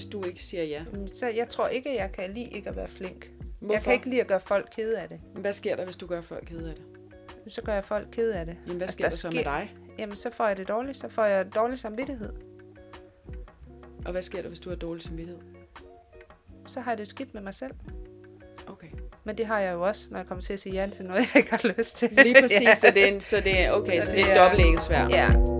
hvis du ikke siger ja? Så jeg tror ikke, jeg kan lide ikke at være flink. Hvorfor? Jeg kan ikke lide at gøre folk kede af det. Hvad sker der, hvis du gør folk kede af det? Så gør jeg folk kede af det. Jamen, hvad Altså, sker der, så med dig? Jamen, så får jeg det dårligt. Så får jeg dårlig samvittighed. Og hvad sker der, hvis du har dårlig samvittighed? Så har jeg det skidt med mig selv. Okay. Men det har jeg jo også, når jeg kommer til at sige ja til noget, jeg ikke har lyst til. Lige præcis, ja. så, det er, en, så det er, okay, så, Så det er det et er- dobbelt svær. Ja.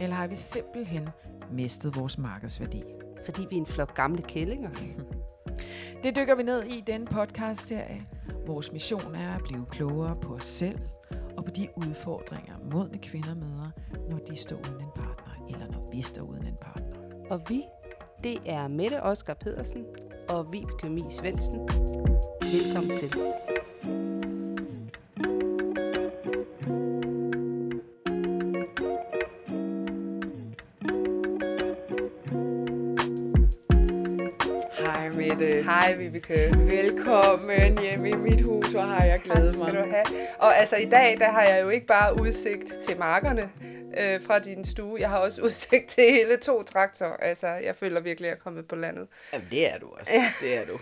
Eller har vi simpelthen mistet vores markedsværdi? Fordi vi er en flok gamle kællinger? Det dykker vi ned i denne podcast-serie. Vores mission er at blive klogere på os selv og på de udfordringer, modne kvinder møder, når de står uden en partner, eller når vi står uden en partner. Og vi, det er Mette Oskar Pedersen og Vibeke Mie Svendsen. Velkommen til. Hej Vibeke. Velkommen hjem i mit hus, og har jeg glædet mig. Skal du have. Og altså i dag, der har jeg jo ikke bare udsigt til markerne øh, fra din stue. Jeg har også udsigt til hele to traktorer. Altså, jeg føler virkelig, at jeg er kommet på landet. Jamen, det er du også. Det er du.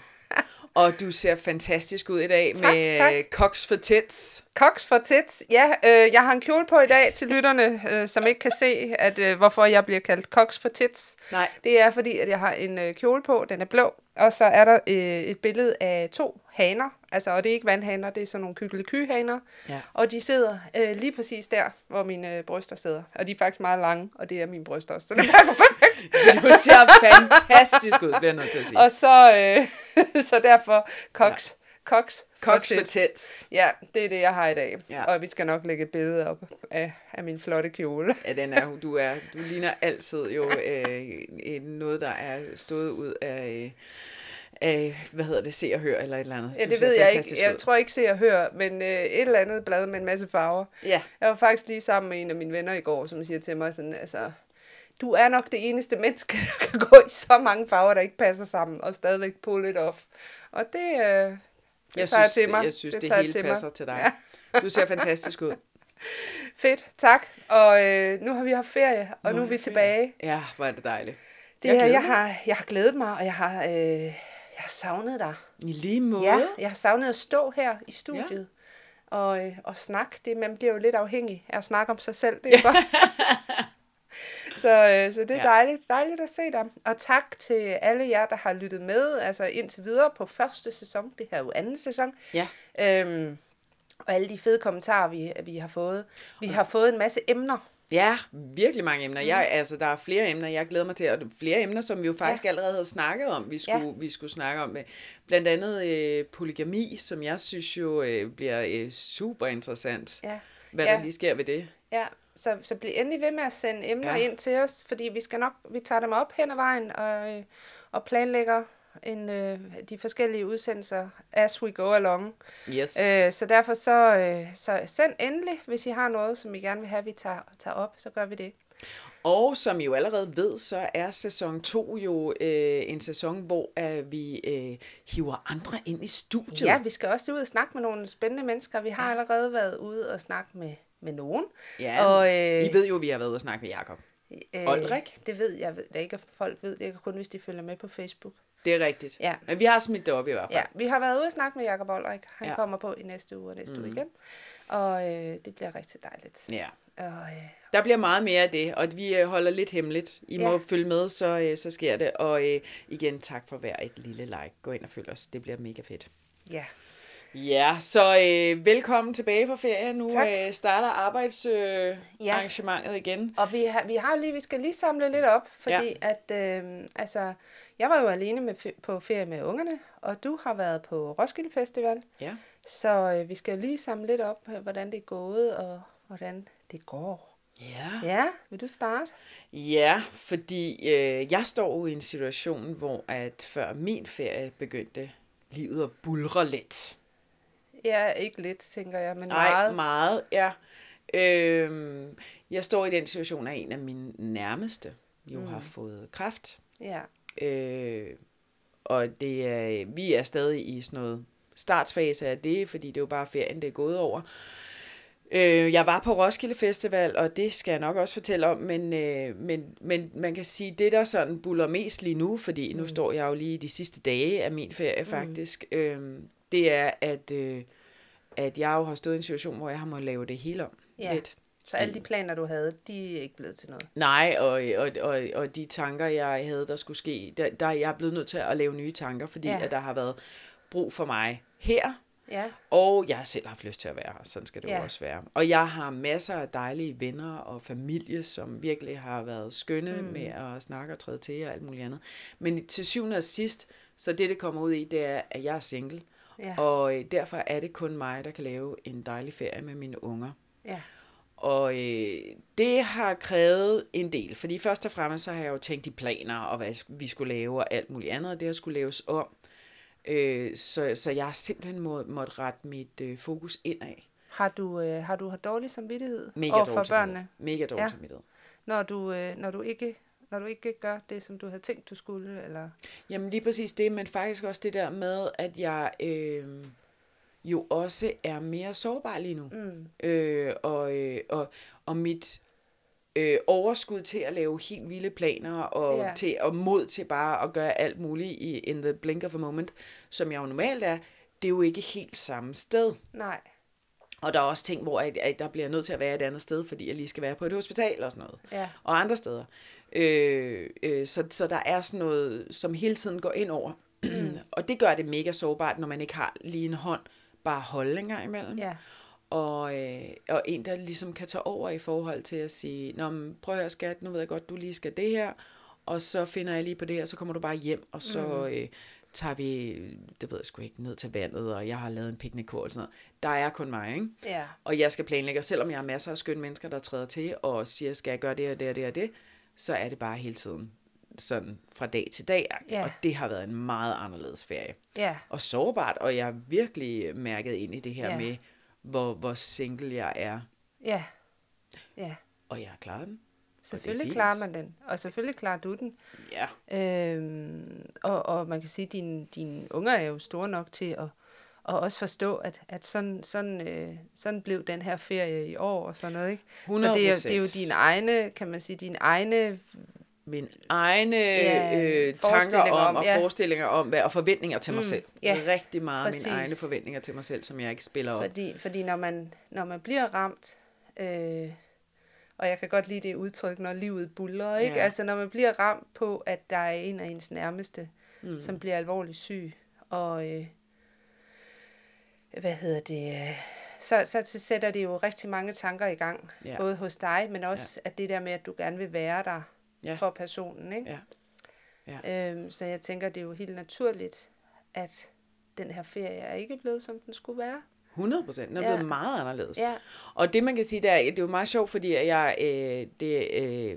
Og du ser fantastisk ud i dag Tak, med tak. koks for tits. Cox for tits. Ja, øh, jeg har en kjole på i dag til lytterne, øh, som ikke kan se, at øh, hvorfor jeg bliver kaldt Cox for tits. Nej. Det er fordi, at jeg har en øh, kjole på, den er blå, og så er der øh, et billede af to haner, altså, og det er ikke vandhaner, det er sådan nogle kykkelikyhaner, Ja. og de sidder øh, lige præcis der, hvor mine øh, bryster sidder, og de er faktisk meget lange, og det er mine bryster også, så det passer perfekt. Du ser fantastisk ud, bliver jeg nødt til at sige. og så, øh, så derfor Cox, Cox, Koks for tits. Ja, det er det, jeg har i dag. Ja. Ja. Og vi skal nok lægge et billede op af, af min flotte kjole. Ja, den er, du, er, du ligner altid jo øh, noget, der er stået ud af, øh, af, hvad hedder det, se og hør eller et eller andet. Ja, det ved jeg ikke. Jeg ud. tror ikke, se og hør, men øh, et eller andet blad med en masse farver. Ja, Jeg var faktisk lige sammen med en af mine venner i går, som siger til mig sådan, altså, du er nok det eneste menneske, der kan gå i så mange farver, der ikke passer sammen, og stadigvæk pull it off. Og det, øh, det jeg tager synes, til mig. jeg synes det, jeg hele til mig. passer til dig. Du ser fantastisk ud. Fedt, tak. Og øh, nu har vi haft ferie, og nu, Nu er vi vi tilbage. Ja, hvor er det dejligt. Det Jeg jeg, har, jeg har glædet mig, og jeg har, øh, jeg har savnet dig. I lige måde. Ja, jeg har savnet at stå her i studiet ja. og, øh, og snakke. Det, man bliver jo lidt afhængig af at snakke om sig selv. Det er. så, øh, så det er Ja. dejligt, dejligt at se dig. Og tak til alle jer, der har lyttet med altså indtil videre på første sæson. Det her er jo anden sæson. Ja. Øhm, og alle de fede kommentarer, vi, vi har fået. Vi har fået en masse emner. Ja, virkelig mange emner. Jeg, altså, der er flere emner, jeg glæder mig til, og flere emner, som vi jo faktisk ja. allerede havde snakket om, vi skulle, ja. vi skulle snakke om. Blandt andet øh, polygami, som jeg synes jo øh, bliver øh, super interessant, Ja. hvad Ja. der lige sker ved det. Ja, så, så bliv endelig ved med at sende emner Ja. ind til os, fordi vi skal nok, vi tager dem op hen ad vejen og, øh, og planlægger en, øh, de forskellige udsendelser as we go along. Yes. Øh, så derfor så, øh, så send endelig, hvis I har noget, som I gerne vil have, vi tager, tager op, så gør vi det. Og som I jo allerede ved, så er sæson 2 jo øh, en sæson, hvor øh, vi øh, hiver andre ind i studiet. Ja, vi skal også ud og snakke med nogle spændende mennesker. Vi har allerede været ude og snakke med, med nogen. ja og, øh, I ved jo, at vi har været ude og snakke med Jacob. Øh? Det ved jeg ved, da ikke, at folk ved det, kun hvis de følger med på Facebook. Det er rigtigt. Ja. Men vi har smidt det op i hvert fald. Ja, vi har været ude og snakke med Jacob Olrik. Han Ja. kommer på i næste uge og næste mm. uge igen. Og øh, det bliver rigtig dejligt. ja. Og, øh, Der bliver meget mere af det, og vi øh, holder lidt hemmeligt. I må Ja. følge med, så, øh, så sker det. Og øh, igen, tak for hver et lille like. Gå ind og følg os. Det bliver mega fedt. ja. Ja, så øh, velkommen tilbage fra ferie. Nu Tak. øh, starter arbejdsarrangementet øh, Ja. igen. Og vi har, vi har lige, vi skal lige samle lidt op, fordi ja. at, øh, altså, jeg var jo alene med, på ferie med ungerne, og du har været på Roskilde Festival. Ja. Så øh, vi skal lige samle lidt op, øh, hvordan det er gået, og hvordan det går. Ja. Ja, vil du starte? Ja, fordi øh, jeg står jo i en situation, hvor at før min ferie begyndte livet at bulre lidt. Ja, ikke lidt, tænker jeg, men Nej, meget. meget, ja. Øhm, jeg står i den situation, at en af mine nærmeste jo mm. har fået kræft. Ja, Øh, og det er, vi er stadig i sådan noget startsfase af det, fordi det er jo bare ferien, det er gået over. Øh, jeg var på Roskilde Festival, og det skal jeg nok også fortælle om, men, øh, men, men man kan sige, det der sådan buller mest lige nu, fordi nu står jeg jo lige de sidste dage af min ferie faktisk, øh, det er, at, øh, at jeg jo har stået i en situation, hvor jeg har måttet lave det hele om Ja. lidt. så alle de planer, du havde, de er ikke blevet til noget. Nej, og, og, og, og de tanker, jeg havde, der skulle ske, der, der jeg er blevet nødt til at lave nye tanker, fordi Ja. at der har været brug for mig her, Ja, og jeg har selv haft lyst til at være her, sådan skal det Ja. jo også være. Og jeg har masser af dejlige venner og familie, som virkelig har været skønne mm. med at snakke og træde til og alt muligt andet. Men til syvende og sidst, så det, det kommer ud i, det er, at jeg er single. Ja. Og øh, derfor er det kun mig, der kan lave en dejlig ferie med mine unger. ja, Og øh, det har krævet en del, fordi først og fremmest så har jeg jo tænkt i planer, og hvad vi skulle lave, og alt muligt andet, og det har skulle laves om. Øh, så, så jeg har simpelthen må, måtte rette mit øh, fokus indad. Har du, øh, har du dårlig samvittighed Mega over for børnene. Mega dårlig ja. samvittighed. når du, øh, når, du ikke, når du ikke gør det, som du havde tænkt, du skulle? Eller? Jamen lige præcis det, men faktisk også det der med, at jeg øh, jo også er mere sårbar lige nu. Mm. Øh, og, øh, og, og mit øh, overskud til at lave helt vilde planer, og, ja. til, og mod til bare at gøre alt muligt i in the blink of a moment, som jeg jo normalt er, det er jo ikke helt samme sted. Nej. Og der er også ting, hvor jeg, der bliver nødt til at være et andet sted, fordi jeg lige skal være på et hospital og sådan noget. Ja. Og andre steder. Øh, øh, så, så der er sådan noget, som hele tiden går ind over. og det gør det mega sårbart, når man ikke har lige en hånd bare holde en gang imellem. Ja. Og, øh, og en, der ligesom kan tage over i forhold til at sige, Nå, men prøv at høre skat, nu ved jeg godt, du lige skal det her, og så finder jeg lige på det her, så kommer du bare hjem, og så mm. øh, tager vi, det ved jeg sgu ikke, ned til vandet, og jeg har lavet en piknikkur og sådan noget. Der er kun mig, ikke? Ja. Og jeg skal planlægge, og selvom jeg har masser af skønne mennesker, der træder til og siger, skal jeg gøre det og det og det og det, så er det bare hele tiden sådan fra dag til dag. Ja. Og det har været en meget anderledes ferie. Ja. Og sårbart, og jeg har virkelig mærket ind i det her Ja. med, hvor, hvor single jeg er. Ja. Ja. Og jeg har klaret den. Selvfølgelig klarer man den. Og selvfølgelig klarer du den. Ja. Øhm, og, og man kan sige, at dine, dine unger er jo store nok til at, at også forstå, at, at sådan, sådan, øh, sådan blev den her ferie i år og sådan noget. Ikke? Så det er, det er jo 100%. dine egne, kan man sige, dine egne Mine egne Ja, øh, tanker om, og ja. forestillinger om, hvad, og forventninger til mig Mm, selv. ja, Rigtig meget præcis. mine egne forventninger til mig selv, som jeg ikke spiller op. Fordi, fordi når, man, når man bliver ramt, øh, og jeg kan godt lide det udtryk, når livet buller, ikke? Ja. Altså når man bliver ramt på, at der er en af ens nærmeste, mm. som bliver alvorligt syg, og øh, hvad hedder det, øh, så, så, så sætter det jo rigtig mange tanker i gang, Ja. både hos dig, men også ja. at det der med, at du gerne vil være der Ja. for personen, ikke? Ja. Ja. Øhm, så jeg tænker, det er jo helt naturligt, at den her ferie er ikke blevet, som den skulle være. 100 procent. Den er Ja. blevet meget anderledes. Ja. Og det man kan sige, det er, det er jo meget sjovt, fordi jeg, øh, det, øh,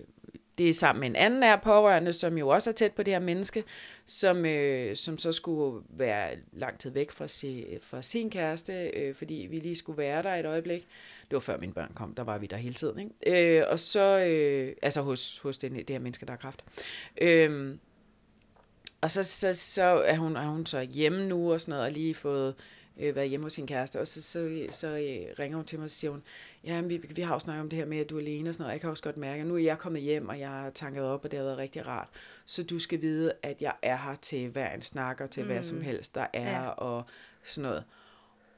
det er sammen med en anden nær pårørende, som jo også er tæt på det her menneske, som, øh, som så skulle være lang tid væk fra, si, fra sin kæreste, øh, fordi vi lige skulle være der et øjeblik. Det var før mine børn kom, der var vi der hele tiden. Ikke? Øh, og så, øh, altså hos, hos det, det her menneske, der har kræft. Øh, og så, så, så er, hun, er hun så hjemme nu og sådan noget, og lige fået øh, været hjemme hos sin kæreste, og så, så, så øh, ringer hun til mig og siger hun, ja, vi, vi har jo snakket om det her med, at du er alene og sådan noget, og jeg kan også godt mærke, at nu er jeg kommet hjem, og jeg har tanket op, og det har været rigtig rart. Så du skal vide, at jeg er her til hver en snak, og til mm. hvad som helst, der er, Ja. og sådan noget.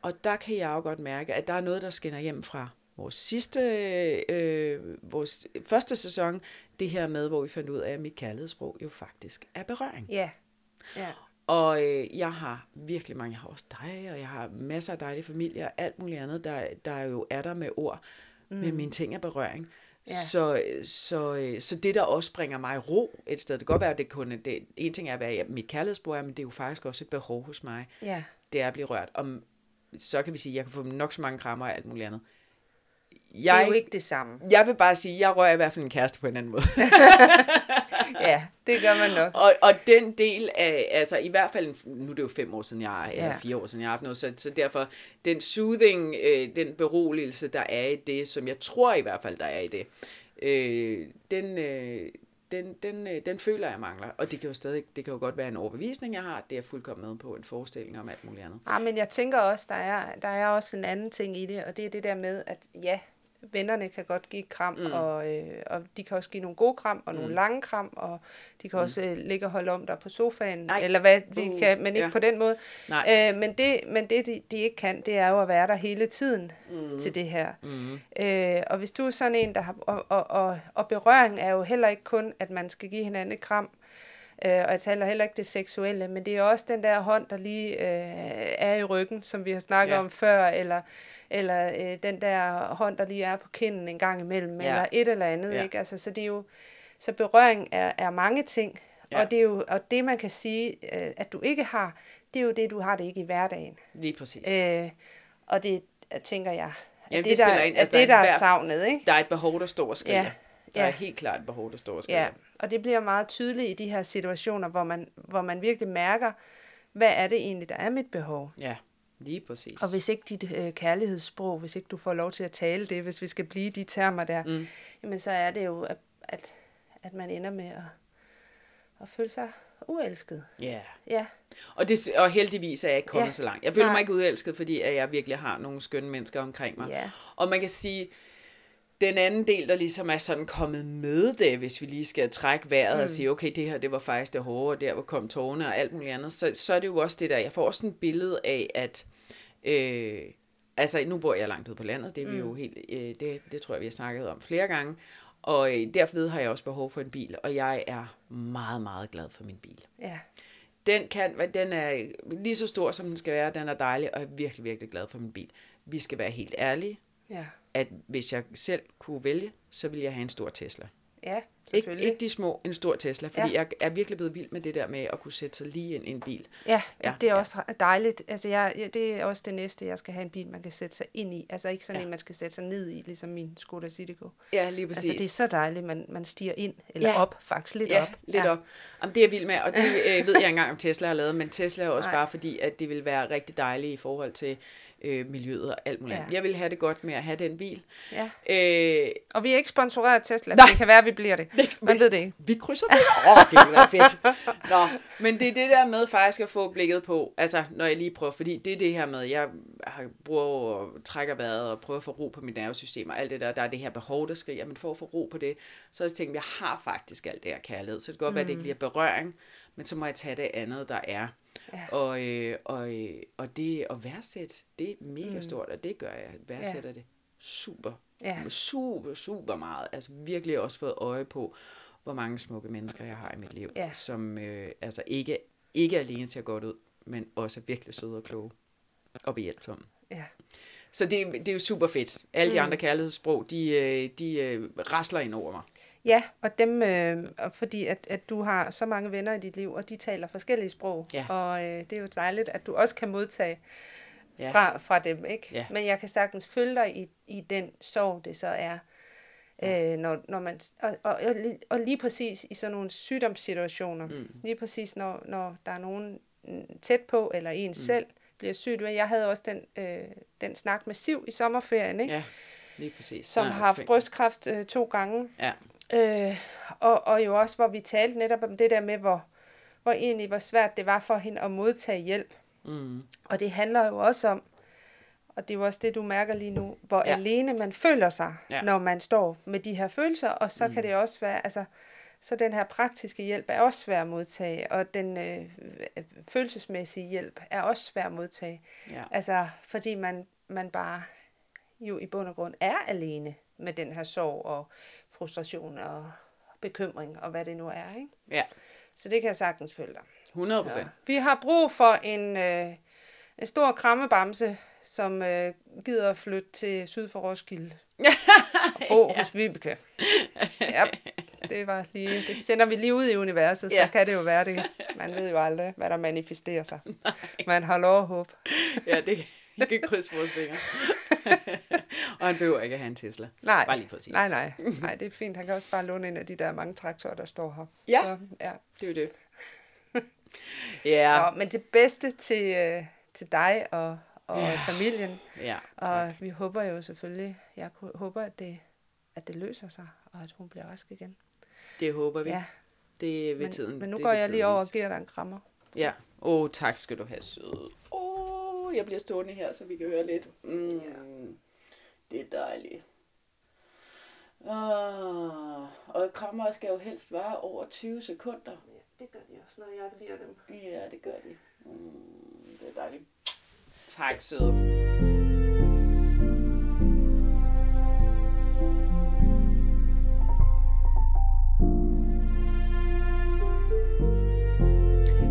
Og der kan jeg jo godt mærke, at der er noget, der skinner hjem fra vores sidste, øh, vores første sæson, det her med, hvor vi fandt ud af, at mit kærlighedssprog jo faktisk er berøring. Ja. Ja. Og øh, jeg har virkelig mange, jeg har også dig, og jeg har masser af dejlige familier, og alt muligt andet, der, der jo er der med ord, mm. men mine ting er berøring. Ja. Så, så, øh, så det, der også bringer mig ro et sted, det kan godt være, at det kun det, en ting er, hvad jeg, mit kærlighedsbrug er, men det er jo faktisk også et behov hos mig, Ja. det er at blive rørt. Om så kan vi sige, at jeg kan få nok så mange krammer og alt muligt andet. Jeg, det er jo ikke det samme. Jeg vil bare sige, at jeg rører i hvert fald en kæreste på en anden måde. ja, det gør man nok. Og, og den del af, altså i hvert fald, nu er det jo fem år siden, jeg eller ja. fire år siden, jeg har haft noget, så, så derfor, den soothing, øh, den beroligelse, der er i det, som jeg tror i hvert fald, der er i det, øh, den, øh, den, den, øh, den føler jeg mangler. Og det kan jo stadig, det kan jo godt være en overbevisning, jeg har. Det er jeg fuldkommen med på, en forestilling om alt muligt andet. Ja, men jeg tænker også, der er, der er også en anden ting i det, og det er det der med, at ja, vennerne kan godt give kram, mm. og, øh, og de kan også give nogle gode kram, og nogle mm. lange kram, og de kan mm. også øh, ligge og holde om dig på sofaen, Nej. eller hvad vi uh, kan, men ikke ja. på den måde. Nej. Øh, men det, men det de, de ikke kan, det er jo at være der hele tiden mm. til det her. Mm. Øh, og hvis du er sådan en, der har, og, og, og, og berøring er jo heller ikke kun, at man skal give hinanden et kram, Øh, og jeg taler heller ikke det seksuelle, men det er også den der hånd, der lige øh, er i ryggen, som vi har snakket ja. om før, eller eller øh, den der hånd, der lige er på kinden en gang imellem, ja. eller et eller andet. Ja. Ikke? Altså, så det er jo, så berøring er, er mange ting, ja. og det er jo og det man kan sige, øh, at du ikke har, det er jo det, du har det ikke i hverdagen. Lige præcis. Øh, og det tænker jeg, Jamen, det, det, der, ind. Altså, det, der, er, der er savnet. Ikke? Der er et behov, der står og skriger. Ja. Der ja. er helt klart et behov, der står og skriger. Ja, og det bliver meget tydeligt i de her situationer, hvor man, hvor man virkelig mærker, hvad er det egentlig, der er mit behov? Ja. Lige præcis. Og hvis ikke dit øh, kærlighedssprog, hvis ikke du får lov til at tale det, hvis vi skal blive de termer der, mm. jamen så er det jo, at, at, at man ender med at, at føle sig uelsket. Ja. Yeah. Ja. Og, det, og heldigvis er jeg ikke kommet ja. så langt. Jeg føler Nej. mig ikke uelsket, fordi at jeg virkelig har nogle skønne mennesker omkring mig. Ja. Og man kan sige, den anden del, der ligesom er sådan kommet med det, hvis vi lige skal trække vejret mm. og sige, okay, det her, det var faktisk det hårde, og der hvor kom tårne og alt muligt andet, så, så er det jo også det der, jeg får også en billede af, at, øh, altså nu bor jeg langt ude på landet, det er vi mm. jo helt, øh, det, det tror jeg, vi har snakket om flere gange, og øh, derfor har jeg også behov for en bil, og jeg er meget, meget glad for min bil. Ja. Den, kan, den er lige så stor, som den skal være, den er dejlig, og jeg er virkelig, virkelig glad for min bil. Vi skal være helt ærlige. Ja at hvis jeg selv kunne vælge, så ville jeg have en stor Tesla. Ja, ikke, ikke de små, en stor Tesla, fordi ja. jeg er virkelig blevet vild med det der med at kunne sætte sig lige ind i en bil. Ja, ja det er ja. også dejligt. Altså jeg, det er også det næste, jeg skal have en bil, man kan sætte sig ind i. Altså ikke sådan ja. en, man skal sætte sig ned i, ligesom min Skoda Citigo. Ja, lige præcis. Altså det er så dejligt, man, man stiger ind, eller ja. op faktisk, lidt ja, op. lidt ja. op. Jamen, det er jeg vild med, og det øh, ved jeg engang, om Tesla har lavet, men Tesla er også Nej. bare fordi, at det vil være rigtig dejligt i forhold til øh, miljøet og alt muligt. Ja. Jeg vil have det godt med at have den bil. Ja. Øh, og vi er ikke sponsoreret af Tesla, nej. det kan være, at vi bliver det. det Man ved det ikke. Vi krydser Åh, oh, det vil være fedt. Nå, men det er det der med faktisk at få blikket på, altså når jeg lige prøver, fordi det er det her med, jeg har, bruger og trækker vejret og prøver at få ro på mit nervesystem og alt det der, der er det her behov, der skriger, men for at få ro på det, så har jeg tænkt, jeg har faktisk alt det her kærlighed, så det kan godt mm. være, at det ikke bliver berøring, men så må jeg tage det andet, der er. Ja. Og, øh, og, øh, og det at værdsætte, det er mega mm. stort, og det gør jeg. Værdsætter ja. det super, ja. super, super meget. Altså virkelig også fået øje på, hvor mange smukke mennesker jeg har i mit liv, ja. som øh, altså ikke, ikke alene til at gå ud, men også virkelig søde og kloge og behjælpsomme. Ja. Så det, det er jo super fedt. Alle de mm. andre kærlighedssprog, de, øh, de øh, rasler ind over mig. Ja, og dem, øh, fordi at, at du har så mange venner i dit liv, og de taler forskellige sprog, ja. og øh, det er jo dejligt, at du også kan modtage ja. fra, fra dem, ikke? Ja. Men jeg kan sagtens følge dig i, i den sorg, det så er, ja. øh, når, når man, og, og, og lige præcis i sådan nogle sygdomssituationer, mm. lige præcis når, når der er nogen mm, tæt på, eller en mm. selv bliver syg. Jeg havde også den, øh, den snak med Siv i sommerferien, ikke? Ja. Lige præcis. Som har haft brystkræft øh, to gange. Ja. Øh, og, og jo også, hvor vi talte netop om det der med, hvor, hvor egentlig hvor svært det var for hende at modtage hjælp. Mm. Og det handler jo også om, og det er jo også det, du mærker lige nu, hvor ja. alene man føler sig, ja. når man står med de her følelser, og så mm. kan det også være, altså, så den her praktiske hjælp er også svær at modtage, og den øh, følelsesmæssige hjælp er også svær at modtage. Ja. Altså, fordi man, man bare jo i bund og grund er alene med den her sorg og frustration og bekymring og hvad det nu er. Ikke? Ja. Så det kan jeg sagtens følge dig. 100 procent. Vi har brug for en, øh, en stor krammebamse, som øh, gider at flytte til syd for Roskilde. og ja. hos Vibeke. Ja, det var lige, det sender vi lige ud i universet, så ja. kan det jo være det. Man ved jo aldrig, hvad der manifesterer sig. Nej. Man har lov at håbe. ja, det, Vi kan krydse vores fingre. og han behøver ikke at have en Tesla. Nej, bare lige for at sige. nej, nej. Nej, det er fint. Han kan også bare låne en af de der mange traktorer, der står her. Ja, Så, ja. det er jo det. ja. Nå, men det bedste til, øh, til dig og, og Ja. familien. ja. Og vi håber jo selvfølgelig, jeg håber, at det, at det løser sig, og at hun bliver rask igen. Det håber vi. Ja, Det er ved men, tiden. men nu det går jeg lige over og giver dig en krammer. Ja. Åh, oh, tak skal du have, søde. Åh, oh, jeg bliver stående her, så vi kan høre lidt. Mm, Det er dejligt. Oh, og krammer skal jo helst vare over 20 sekunder. Ja, det gør de også, når jeg giver dem. Ja, det gør de. Mm, det er dejligt. Tak, søde.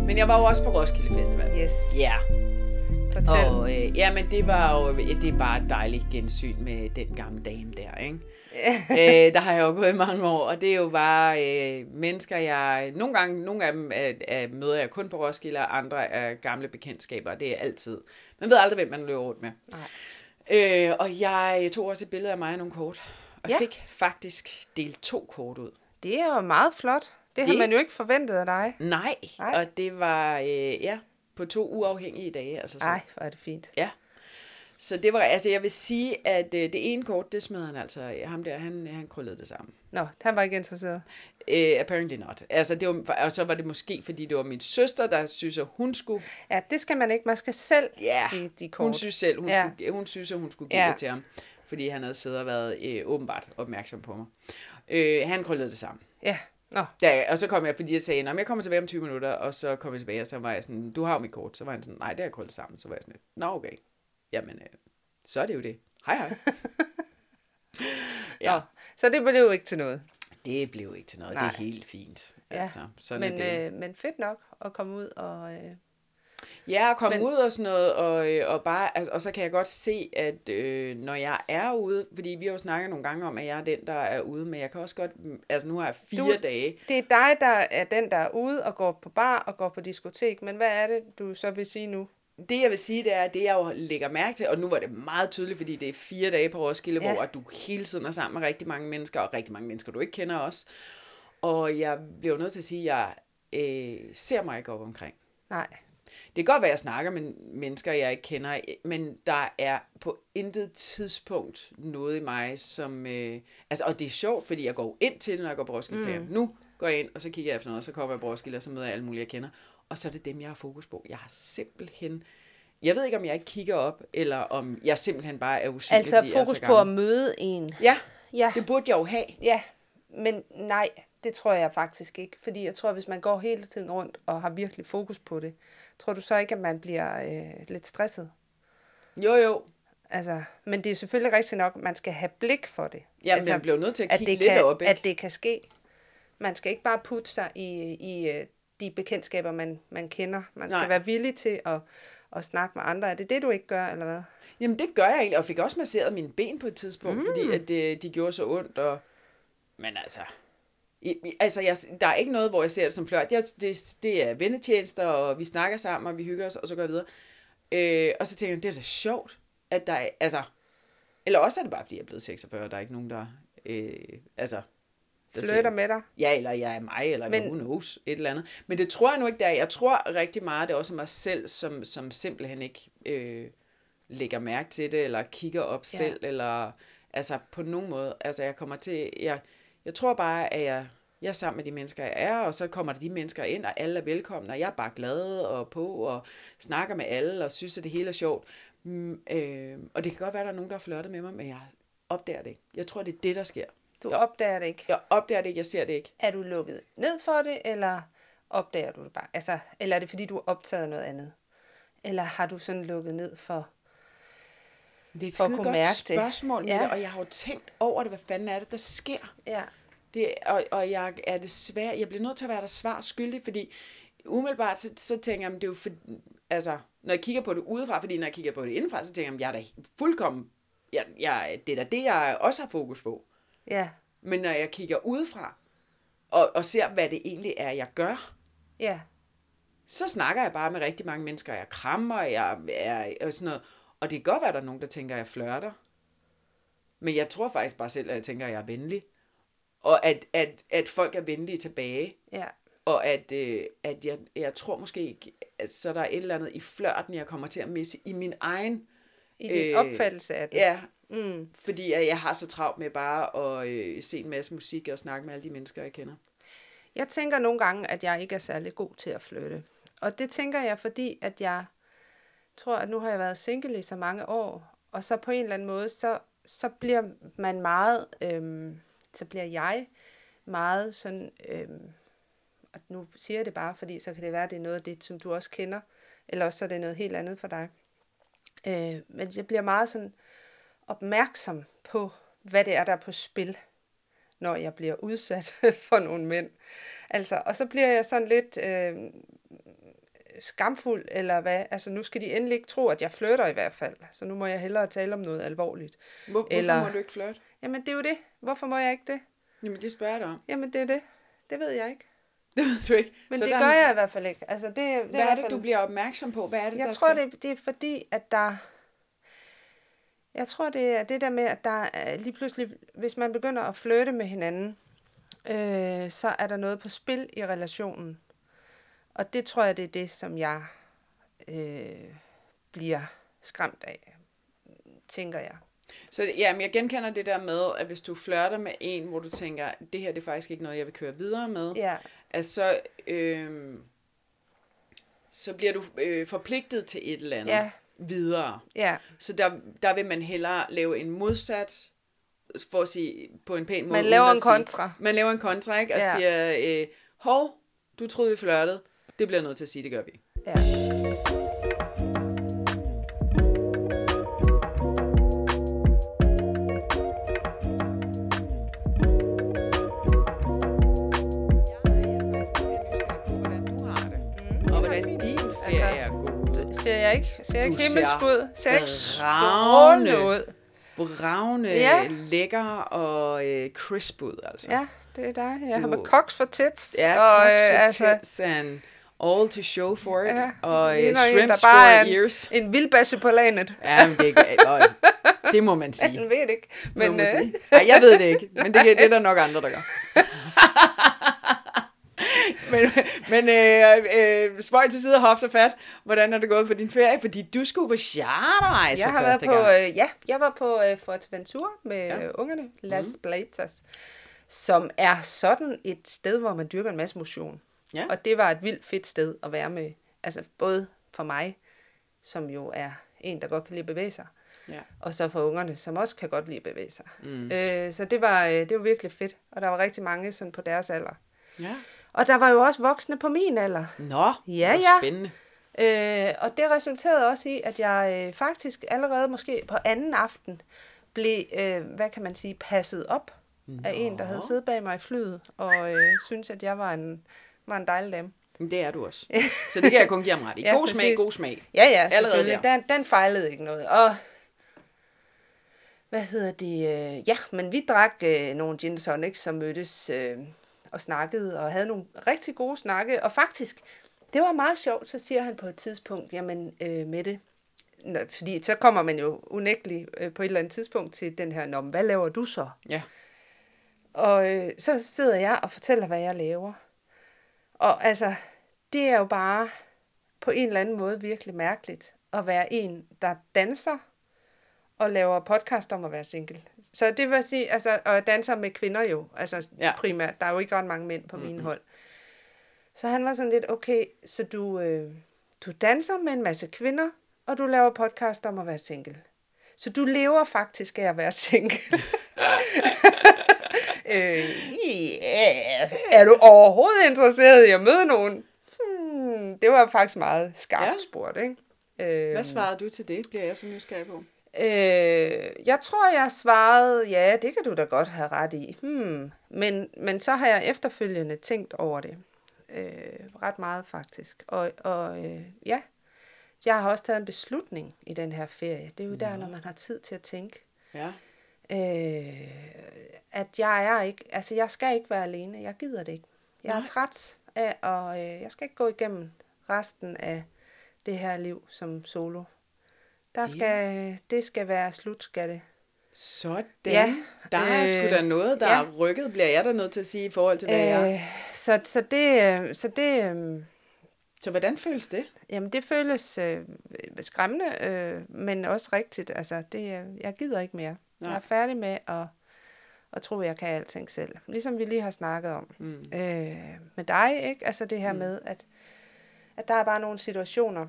Men jeg var jo også på Roskilde Festival. Yes, Ja. Fortæl. Og øh, ja, men det var jo det er bare et dejligt gensyn med den gamle dame der, ikke? øh, der har jeg jo gået i mange år, og det er jo bare øh, mennesker, jeg... Nogle gange, nogle af dem er, er, møder jeg kun på Roskilde, og andre er gamle bekendtskaber, det er altid. Man ved aldrig, hvem man løber rundt med. Nej. Øh, og jeg tog også et billede af mig og nogle kort, og Ja. fik faktisk delt to kort ud. Det er jo meget flot. Det, det har Det- man jo ikke forventet af dig. Nej, Nej. Nej. og det var, øh, ja, på to uafhængige dage. Altså så. Nej, hvor er det fint. Ja. Så det var, altså jeg vil sige, at øh, det ene kort, det smed han altså, ham der, han, han krøllede det sammen. Nå, han var ikke interesseret. Uh, apparently not. Altså det var, og så var det måske, fordi det var min søster, der synes, at hun skulle, Ja, det skal man ikke. Man skal selv ja, give de kort. hun synes selv, hun, Ja. skulle, hun synes, at hun skulle give ja. det til ham, fordi han havde siddet og været øh, åbenbart opmærksom på mig. Øh, han krøllede det sammen. Ja, nå. Ja, og så kom jeg, fordi jeg sagde, at jeg kommer tilbage om 20 minutter, og så kom jeg tilbage, og så var jeg sådan, du har jo mit kort. Så var han sådan, nej, det har jeg krøllet sammen. Så var jeg sådan, nå okay. Jamen, øh, så er det jo det. Hej hej. Ja. Nå. Så det blev jo ikke til noget. det blev ikke til noget. Nej. Det er helt fint. Ja, Altså, sådan Men, er det. øh, men fedt nok at komme ud og... Øh, Ja, at komme Men- ud og sådan noget, og, øh, og, bare, altså, og så kan jeg godt se, at øh, når jeg er ude, fordi vi har jo snakket nogle gange om, at jeg er den, der er ude, men jeg kan også godt, altså nu har jeg fire Du- dage. det er dig, der er den, der er ude og går på bar og går på diskotek. Men hvad er det, du så vil sige nu? Det jeg vil sige, det er, at det jeg jo lægger mærke til, og nu var det meget tydeligt, fordi det er fire dage på Roskilde, Ja. hvor at du hele tiden er sammen med rigtig mange mennesker, og rigtig mange mennesker, du ikke kender også. Og jeg bliver nødt til at sige, at jeg øh, ser mig ikke op omkring. Nej. Det kan godt være, at jeg snakker med mennesker, jeg ikke kender, men der er på intet tidspunkt noget i mig, som... Øh, altså, og det er sjovt, fordi jeg går ind til når jeg går på Roskilde, mm. nu går jeg ind, og så kigger jeg efter noget, og så kommer jeg på Roskilde, og så møder jeg alle mulige, jeg kender. Og så er det dem, jeg har fokus på. Jeg har simpelthen... Jeg ved ikke, om jeg ikke kigger op, eller om jeg simpelthen bare er usynlig, Altså fokus på at møde en. Ja, Ja, det burde jeg jo have. ja. Men nej, det tror jeg faktisk ikke. Fordi jeg tror, hvis man går hele tiden rundt og har virkelig fokus på det, tror du så ikke, at man bliver øh, lidt stresset? Jo, jo. Altså, men det er selvfølgelig rigtigt nok, at man skal have blik for det. Jamen, altså, man bliver nødt til at at kigge lidt kan, op, ikke? At det kan ske. Man skal ikke bare putte sig i, i øh, de bekendtskaber, man, man kender. Man skal Nej. være villig til at, at snakke med andre. Er det det, du ikke gør, eller hvad? Jamen det gør jeg egentlig, og fik også masseret mine ben på et tidspunkt, mm. fordi at det, de gjorde så ondt, og... Men altså... Altså, jeg, der er ikke noget, hvor jeg ser det som fløjt. Jeg, det, det er vennetjenester, og vi snakker sammen, og vi hygger os, og så går jeg videre. Øh, og så tænker jeg, det er da sjovt, at der er, altså... Eller også er det bare, fordi jeg er blevet 46, og der er ikke nogen, der... Øh, altså... der Flytter med dig? Ja, eller jeg er mig, eller Men- who knows, et eller andet. Men det tror jeg nu ikke, der er. Jeg tror rigtig meget, det er også mig selv, som, som simpelthen ikke øh, lægger mærke til det, eller kigger op ja. selv, eller altså på nogen måde. Altså jeg kommer til, jeg, jeg tror bare, at jeg, jeg er sammen med de mennesker, jeg er, og så kommer der de mennesker ind, og alle er velkomne, og jeg er bare glad og på, og snakker med alle, og synes, at det hele er sjovt. Mm, øh, og det kan godt være, at der er nogen, der har flirtet med mig, men jeg opdager det ikke. Jeg tror, det er det, der sker. Du Ja. opdager det ikke. Jeg opdager det ikke, jeg ser det ikke. Er du lukket ned for det, eller opdager du det bare? Altså, eller er det, fordi du er optaget noget andet? Eller har du sådan lukket ned for... Det er et For at kunne det. spørgsmål, med Ja. det, og jeg har jo tænkt over det, hvad fanden er det, der sker? Ja. Det, og, og jeg er desværre, jeg bliver nødt til at være der svar skyldig, fordi umiddelbart, så, så tænker jeg, men det er jo for, altså, når jeg kigger på det udefra, fordi når jeg kigger på det indenfra, så tænker jeg, jeg er da fuldkommen, jeg, jeg, det er da det, jeg også har fokus på. Ja. Men når jeg kigger udefra, og, og ser, hvad det egentlig er, jeg gør, Ja. så snakker jeg bare med rigtig mange mennesker. Jeg krammer, jeg er og sådan noget. Og det kan godt være, at der er nogen, der tænker, at jeg flørter. Men jeg tror faktisk bare selv, at jeg tænker, at jeg er venlig. Og at, at, at folk er venlige tilbage. Ja. Og at, øh, at jeg, jeg tror måske ikke, at så der er et eller andet i flørten, jeg kommer til at misse i min egen... I din øh, opfattelse af det. Ja, mm. fordi jeg, jeg har så travlt med bare at øh, se en masse musik og snakke med alle de mennesker, jeg kender. Jeg tænker nogle gange, at jeg ikke er særlig god til at flytte. Og det tænker jeg, fordi at jeg tror, at nu har jeg været single i så mange år, og så på en eller anden måde, så, så bliver man meget, øhm, så bliver jeg meget sådan, øhm, og nu siger jeg det bare, fordi så kan det være, at det er noget af det, som du også kender, eller også så er det noget helt andet for dig. Øh, men jeg bliver meget sådan opmærksom på, hvad det er, der er på spil, når jeg bliver udsat for nogle mænd. Altså, og så bliver jeg sådan lidt øh, skamfuld, eller hvad. Altså, nu skal de endelig ikke tro, at jeg flytter i hvert fald. Så nu må jeg hellere tale om noget alvorligt. Hvor, eller, hvorfor må du ikke flytte? Jamen, det er jo det. Hvorfor må jeg ikke det? Jamen, det spørger jeg dig om. Jamen, det er det. Det ved jeg ikke. Det ved du ikke. Men så det gør jeg i hvert fald ikke. Altså, det, det hvad er, er det, fald... du bliver opmærksom på? Hvad er det, jeg der tror, skal... det, det er fordi, at der... Jeg tror, det er det der med, at der er lige pludselig, hvis man begynder at flytte med hinanden, øh, så er der noget på spil i relationen. Og det tror jeg, det er det, som jeg øh, bliver skræmt af, tænker jeg. Så jamen, jeg genkender det der med, at hvis du flørter med en, hvor du tænker, det her det er faktisk ikke noget, jeg vil køre videre med, ja. at så, øh, så bliver du øh, forpligtet til et eller andet ja. videre. Ja. Så der, der vil man hellere lave en modsat, for at sige på en pæn måde. Man laver en kontra. Sige, man laver en kontra, ikke? Og ja. siger, øh, hov, du troede vi flørtede. Det bliver noget til at sige, det gør vi. Ja. Ikke, ser ikke himmelsk ud. Ser ikke strålende ud. Bravne, ja. lækker og øh, crisp ud, altså. Ja, det er dig. Jeg du, har med koks for tits. Ja, og, koks for øh, altså, tits and all to show for it. Ja, og uh, shrimps for bare ears. En, en vildbasse på lanet. Ja, men det, og, det må man sige. Jeg ved det ikke. Men, øh. sige. Nej, jeg ved det ikke, men det, det er der nok andre, der gør. men men øh, øh, spøj til side og hofter fat. Hvordan er det gået på din ferie? Fordi du skulle på charterrejse jeg for har første været på, gang. Øh, ja, jeg var på øh, Fuerteventura med ja. ungerne. Las mm. Blatas. Som er sådan et sted, hvor man dyrker en masse motion. Ja. Og det var et vildt fedt sted at være med. Altså både for mig, som jo er en, der godt kan lide at bevæge sig. Ja. Og så for ungerne, som også kan godt lide at bevæge sig. Mm. Øh, så det var, øh, det var virkelig fedt. Og der var rigtig mange sådan på deres alder. Ja. Og der var jo også voksne på min alder. Nå, ja, det ja. spændende. Øh, og det resulterede også i, at jeg øh, faktisk allerede måske på anden aften blev, øh, hvad kan man sige, passet op Nå. af en, der havde siddet bag mig i flyet, og øh, synes at jeg var en, var en dejlig dame. Det er du også. Så det kan jeg kun give ham ret i. ja, god præcis. smag, god smag. Ja, ja, Allerede selvfølgelig. Den, den fejlede ikke noget. Og hvad hedder det? Øh, ja, men vi drak øh, nogle gin tonics, som mødtes øh, og snakkede, og havde nogle rigtig gode snakke. Og faktisk, det var meget sjovt, så siger han på et tidspunkt, jamen øh, med det, fordi så kommer man jo unægteligt øh, på et eller andet tidspunkt til den her, Nå, hvad laver du så? Ja. Og øh, så sidder jeg og fortæller, hvad jeg laver. Og altså, det er jo bare på en eller anden måde virkelig mærkeligt at være en, der danser og laver podcast om at være single. Så det vil sige, altså, og danser med kvinder jo, altså Ja. primært. Der er jo ikke ret mange mænd på mm-hmm. Mhm. min hold. Så han var sådan lidt, okay, så du, øh, du danser med en masse kvinder, og du laver podcast om at være single. Så du lever faktisk af at være single. øh, yeah. Er du overhovedet interesseret i at møde nogen? Hmm, det var faktisk meget skarpt ja. spurgt, ikke? Øh, Hvad svarede du til det, bliver jeg så nysgerrig på? Øh, jeg tror, jeg svarede, ja, det kan du da godt have ret i. Hmm. Men, men så har jeg efterfølgende tænkt over det. Øh, ret meget faktisk. Og, og øh, ja, jeg har også taget en beslutning i den her ferie. Det er jo der, når man har tid til at tænke. Ja. Øh, at jeg er ikke, altså jeg skal ikke være alene. Jeg gider det ikke. Jeg er Nej. træt af, og øh, jeg skal ikke gå igennem resten af det her liv som solo Der det. skal, det skal være slut, skal det. Sådan. Ja, der er øh, sgu da noget, der ja. er rykket, bliver jeg da nødt til at sige i forhold til, hvad øh, jeg så, så det... Øh, så det øh, så hvordan føles det? Jamen, det føles øh, skræmmende, øh, men også rigtigt. Altså, det, øh, jeg gider ikke mere. Nej. Jeg er færdig med at, at tro, at jeg kan alting selv. Ligesom vi lige har snakket om. Mm. Øh, med dig, ikke? Altså det her mm. med, at, at der er bare nogle situationer,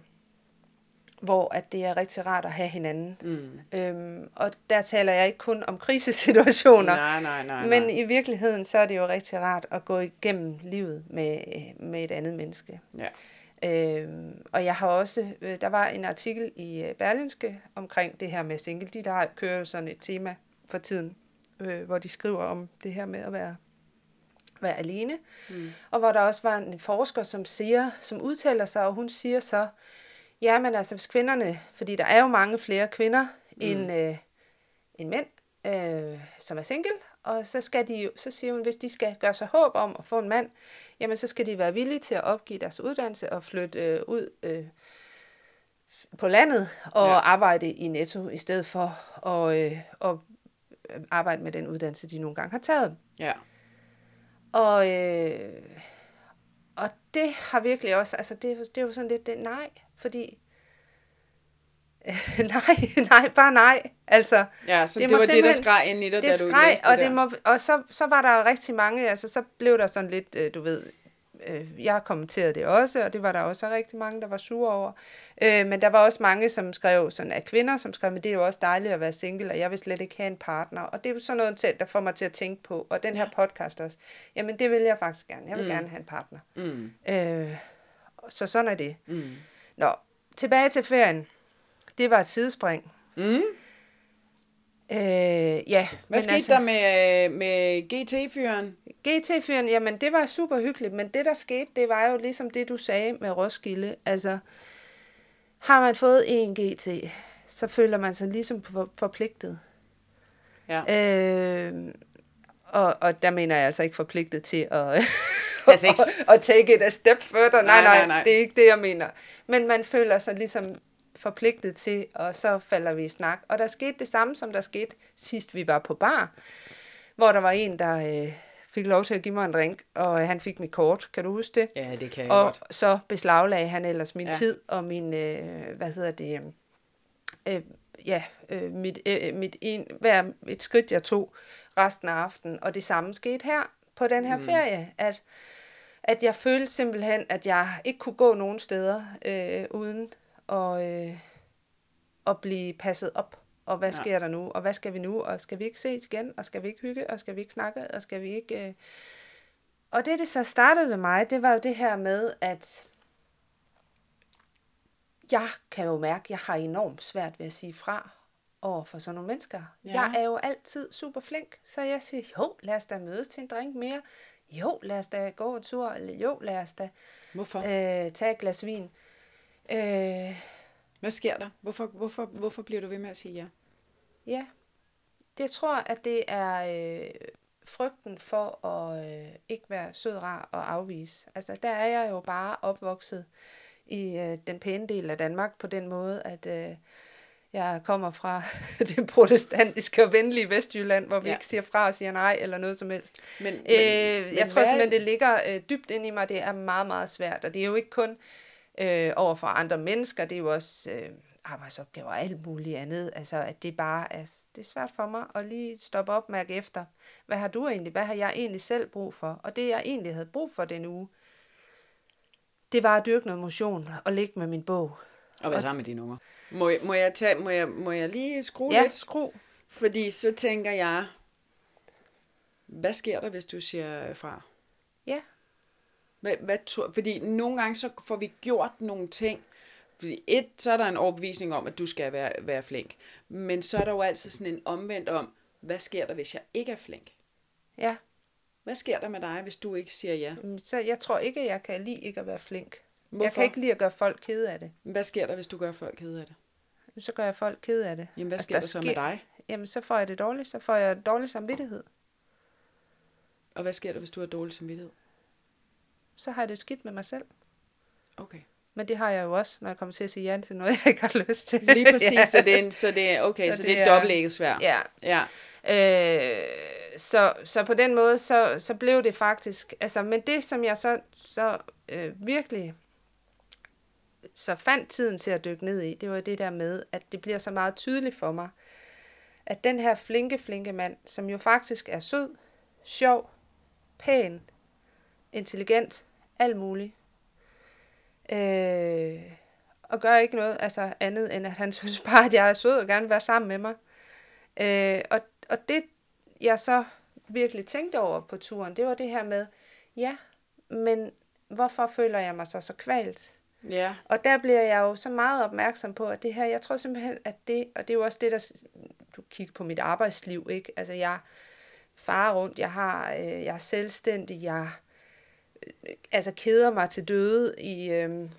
hvor at det er rigtig rart at have hinanden. Mm. Øhm, og der taler jeg ikke kun om krisesituationer, nej, nej, nej, men nej. i virkeligheden så er det jo rigtig rart at gå igennem livet med, med et andet menneske. Ja. Øhm, og jeg har også, øh, der var en artikel i øh, Berlinske omkring det her med single. De der kører sådan et tema for tiden, øh, hvor de skriver om det her med at være være alene. Mm. Og hvor der også var en forsker, som siger, som udtaler sig, og hun siger så, Ja, men altså hvis kvinderne, fordi der er jo mange flere kvinder mm. end, øh, end mænd, øh, som er single, og så skal de jo, så siger hun, hvis de skal gøre sig håb om at få en mand, jamen så skal de være villige til at opgive deres uddannelse og flytte øh, ud øh, på landet og ja. arbejde i Netto, i stedet for at, øh, at arbejde med den uddannelse, de nogle gange har taget. Ja. Og, øh, og det har virkelig også, altså det, det er jo sådan lidt, det, nej, fordi nej, nej, bare nej. Altså, ja, så det, det var det, der skreg ind i dig, det da du skreg, læste og det der. Må, og så, så var der rigtig mange, altså så blev der sådan lidt, øh, du ved, øh, jeg kommenterede det også, og det var der også rigtig mange, der var sure over. Øh, men der var også mange, som skrev, sådan af kvinder, som skrev, men det er jo også dejligt at være single, og jeg vil slet ikke have en partner. Og det er jo sådan noget, der får mig til at tænke på, og den her podcast også, jamen det vil jeg faktisk gerne. Jeg vil mm. gerne have en partner. Mm. Øh, så sådan er det. Mm. Nå, tilbage til ferien. Det var et sidespring. Mm. Øh, ja. Hvad skete altså, der med, med GT-fyren? GT-fyren, jamen det var super hyggeligt, men det der skete, det var jo ligesom det, du sagde med Roskilde. Altså, har man fået en GT, så føler man sig ligesom forpligtet. Ja. Øh, og, og der mener jeg altså ikke forpligtet til at, at, at take it a step further. Nej, nej, nej, nej, det er ikke det, jeg mener. Men man føler sig ligesom forpligtet til, og så falder vi i snak. Og der skete det samme, som der skete sidst vi var på bar, hvor der var en, der øh, fik lov til at give mig en drink, og øh, han fik mit kort. Kan du huske det? Ja, det kan jeg og godt. Og så beslaglagde han ellers min ja. tid og min, øh, hvad hedder det, øh, ja, øh, mit, øh, mit en, hver et skridt, jeg tog resten af aftenen. Og det samme skete her på den her mm. ferie, at, at jeg følte simpelthen, at jeg ikke kunne gå nogen steder øh, uden at, øh, at blive passet op. Og hvad ja. sker der nu? Og hvad skal vi nu? Og skal vi ikke ses igen? Og skal vi ikke hygge? Og skal vi ikke snakke? Og skal vi ikke... Øh... Og det, det så startede ved mig, det var jo det her med, at jeg kan jo mærke, at jeg har enormt svært ved at sige fra over for sådan nogle mennesker. Ja. Jeg er jo altid super flink, så jeg siger, jo, lad os da mødes til en drink mere. Jo, lad os da gå en tur. Eller jo, lad os da Hvorfor? Øh, tage et glas vin. Øh, Hvad sker der? Hvorfor, hvorfor, hvorfor bliver du ved med at sige ja? Ja, det tror at det er øh, frygten for at øh, ikke være sød, rar og afvise. Altså, der er jeg jo bare opvokset i øh, den pæne del af Danmark på den måde, at øh, jeg kommer fra det protestantiske og venlige Vestjylland, hvor vi ja. ikke siger fra og siger nej eller noget som helst. Men, men, øh, jeg men tror hvad... simpelthen, det ligger øh, dybt ind i mig. Det er meget, meget svært. Og det er jo ikke kun øh, over for andre mennesker. Det er jo også øh, arbejdsopgaver og alt muligt andet. Altså, at det bare er, det er svært for mig at lige stoppe op og mærke efter. Hvad har du egentlig? Hvad har jeg egentlig selv brug for? Og det, jeg egentlig havde brug for den uge, det var at dyrke noget motion og ligge med min bog. Og være sammen med dine unger. Må jeg, må jeg, tage, må jeg, må jeg lige skrue ja, lidt? skru. Fordi så tænker jeg, hvad sker der, hvis du siger fra? Ja. Hvad, hvad, fordi nogle gange så får vi gjort nogle ting, fordi et, så er der en overbevisning om, at du skal være, være flink. Men så er der jo altid sådan en omvendt om, hvad sker der, hvis jeg ikke er flink? Ja. Hvad sker der med dig, hvis du ikke siger ja? Så jeg tror ikke, jeg kan lide ikke at være flink. Hvorfor? Jeg kan ikke lide at gøre folk kede af det. Hvad sker der, hvis du gør folk kede af det? Så gør jeg folk kede af det. Jamen, hvad altså, sker der, der så sker... med dig? Jamen, så får jeg det dårligt. Så får jeg dårlig samvittighed. Og hvad sker der, hvis du har dårlig samvittighed? Så har jeg det skidt med mig selv. Okay. Men det har jeg jo også, når jeg kommer til at sige ja til noget, jeg ikke har lyst til. Lige præcis, ja. så, det er, så det er, okay, så, så det, det er dobbelt svært. Ja. ja. Øh, så, så på den måde, så, så blev det faktisk, altså, men det som jeg så, så øh, virkelig så fandt tiden til at dykke ned i, det var det der med, at det bliver så meget tydeligt for mig, at den her flinke, flinke mand, som jo faktisk er sød, sjov, pæn, intelligent, alt muligt, øh, og gør ikke noget altså andet, end at han synes bare, at jeg er sød og gerne vil være sammen med mig. Øh, og, og det, jeg så virkelig tænkte over på turen, det var det her med, ja, men hvorfor føler jeg mig så så kvalt? Ja. Og der bliver jeg jo så meget opmærksom på, at det her, jeg tror simpelthen, at det, og det er jo også det, der, du kigger på mit arbejdsliv, ikke? Altså jeg farer rundt, jeg har, øh, jeg er selvstændig, jeg øh, altså keder mig til døde i, øh,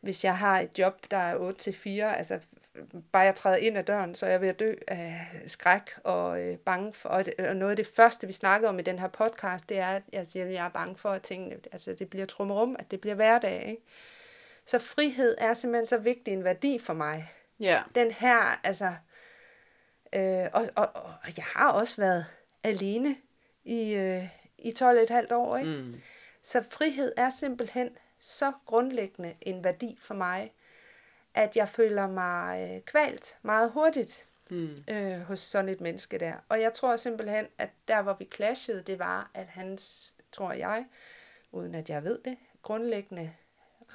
hvis jeg har et job, der er 8 til 4, altså bare jeg træder ind ad døren, så er jeg ved at dø af skræk og øh, bange for, og, det, og noget af det første, vi snakkede om i den her podcast, det er, at jeg siger, at jeg er bange for, at tingene, altså det bliver trummerum, at det bliver hverdag, ikke? Så frihed er simpelthen så vigtig en værdi for mig. Ja. Den her, altså, øh, og, og, og jeg har også været alene i, øh, i 12,5 år, ikke? Mm. Så frihed er simpelthen så grundlæggende en værdi for mig, at jeg føler mig øh, kvalt meget hurtigt mm. øh, hos sådan et menneske der. Og jeg tror simpelthen, at der hvor vi clashede, det var, at hans, tror jeg, uden at jeg ved det, grundlæggende,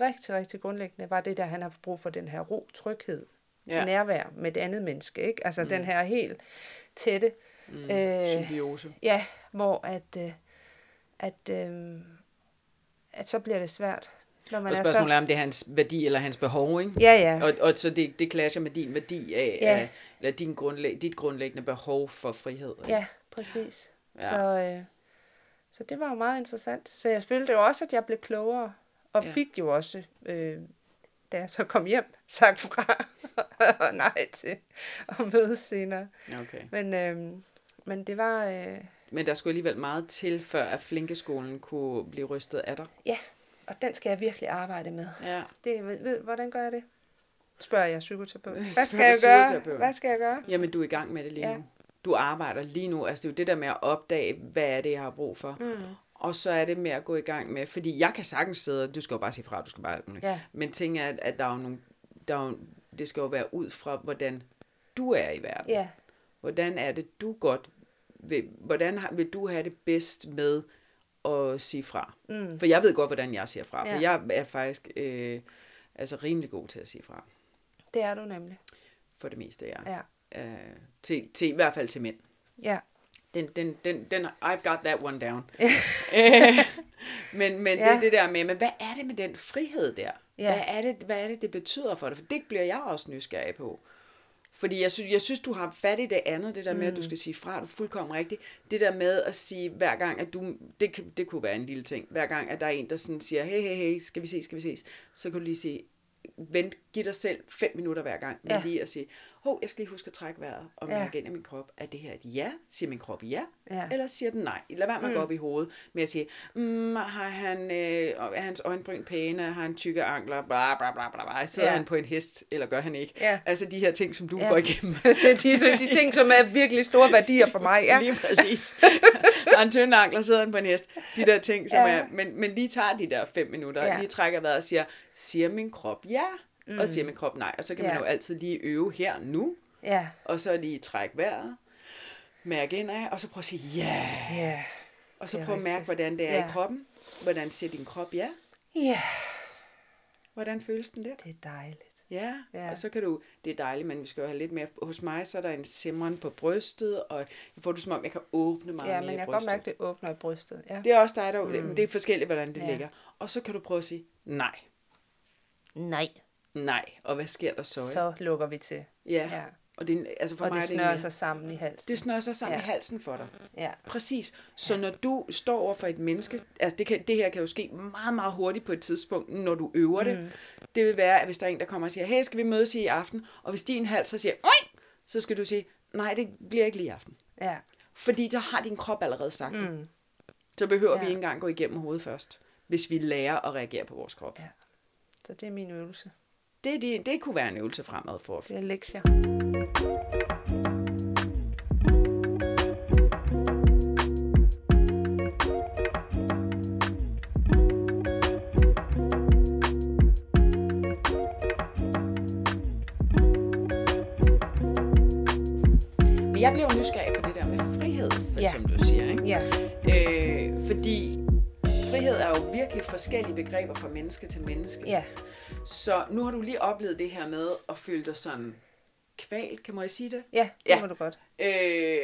rigtig, rigtig grundlæggende, var det der, han har brug for den her ro, tryghed, ja. nærvær med det andet menneske. Ikke? Altså mm. den her helt tætte mm. øh, symbiose. Ja, hvor at, øh, at, øh, at så bliver det svært når man og spørgsmålet er, så... er, om det er hans værdi eller hans behov, ikke? Ja, ja. Og, og så det, det clasher med din værdi af, ja. af eller din grundlæg, dit grundlæggende behov for frihed. Ikke? Ja, præcis. Ja. Så, øh, så det var jo meget interessant. Så jeg følte jo også, at jeg blev klogere, og ja. fik jo også, øh, da jeg så kom hjem, sagt fra og nej til at mødes senere. Okay. Men, øh, men det var... Øh, men der skulle alligevel meget til, før at flinkeskolen kunne blive rystet af dig. Ja, og den skal jeg virkelig arbejde med. Ja. Det, ved, ved, hvordan gør jeg det? Spørger jeg psykoterapeut. Hvad skal jeg gøre? Hvad skal jeg gøre? Jamen, du er i gang med det lige ja. nu. Du arbejder lige nu. Altså, det er jo det der med at opdage, hvad er det, jeg har brug for. Mm. Og så er det med at gå i gang med, fordi jeg kan sagtens sidde, du skal jo bare sige fra, du skal bare ja. Men ting er, at, der er jo nogle, der er jo, det skal jo være ud fra, hvordan du er i verden. Ja. Hvordan er det, du godt vil, hvordan vil du have det bedst med at sige fra. Mm. For jeg ved godt, hvordan jeg siger fra. Ja. For jeg er faktisk øh, altså rimelig god til at sige fra. Det er du nemlig. For det meste, ja. ja. Øh, til, til, I hvert fald til mænd. Ja. Den, den, den, den, I've got that one down. øh, men men ja. det det der med, men hvad er det med den frihed der? Ja. Hvad, er det, hvad er det, det betyder for dig? For det bliver jeg også nysgerrig på. Fordi jeg, synes, jeg synes, du har fat i det andet, det der med, mm. at du mm. skal sige fra, du er fuldkommen rigtigt. Det der med at sige hver gang, at du, det, det kunne være en lille ting, hver gang, at der er en, der sådan siger, hey, hey, hey, skal vi ses, skal vi ses, så kan du lige sige, vent, giv dig selv fem minutter hver gang, med ja. lige at sige, hov, jeg skal lige huske at trække vejret og mærke ja. ind i min krop. Er det her et ja? Siger min krop ja? ja. Eller siger den nej? Lad være med at mm. gå op i hovedet med at sige, mm, har han, øh, er hans øjenbryn pæne? Har han tykke ankler? Bla, bla, bla, bla, bla. Sidder ja. han på en hest, eller gør han ikke? Ja. Altså de her ting, som du ja. går igennem. de, de ting, som er virkelig store værdier for mig. Ja. lige præcis. har han tynde ankler, sidder han på en hest. De der ting, som ja. er, men, men lige tager de der fem minutter, ja. lige trækker vejret og siger, siger min krop ja? Mm. Og siger min krop nej. Og så kan ja. man jo altid lige øve her nu. Ja. Og så lige trække vejret. Mærke ind af, og så prøv at sige ja. Ja. Og så prøv at mærke, hvordan det er ja. i kroppen. Hvordan siger din krop ja? Ja. Hvordan føles den der? Det er dejligt. Ja, ja, og så kan du, det er dejligt, men vi skal jo have lidt mere, hos mig så er der en simren på brystet, og jeg får det som om, jeg kan åbne meget ja, mere men jeg kan godt mærke, det åbner i brystet. Ja. Det er også dig, der, mm. det er forskelligt, hvordan det ja. ligger. Og så kan du prøve at sige, nej. Nej. Nej, og hvad sker der så? Så lukker vi til. Ja, ja. og det, altså for og mig det snører sig sammen i halsen. Det snører sig sammen ja. i halsen for dig. Ja. Præcis. Så ja. når du står over for et menneske, altså det, kan, det her kan jo ske meget, meget hurtigt på et tidspunkt, når du øver det. Mm. Det vil være, at hvis der er en, der kommer og siger, hey, skal vi mødes i aften? Og hvis din hals så siger, Oj! så skal du sige, nej, det bliver ikke lige i aften. Ja. Fordi så har din krop allerede sagt mm. det. Så behøver ja. vi ikke engang gå igennem hovedet først, hvis vi lærer at reagere på vores krop. Ja. Så det er min øvelse. Det, det, det kunne være en øvelse fremad for. Det er lektier. Forskellige begreber fra menneske til menneske. Ja. Så nu har du lige oplevet det her med at føle dig sådan kvalt, kan jeg sige det? Ja, det Ja. må du godt. Øh,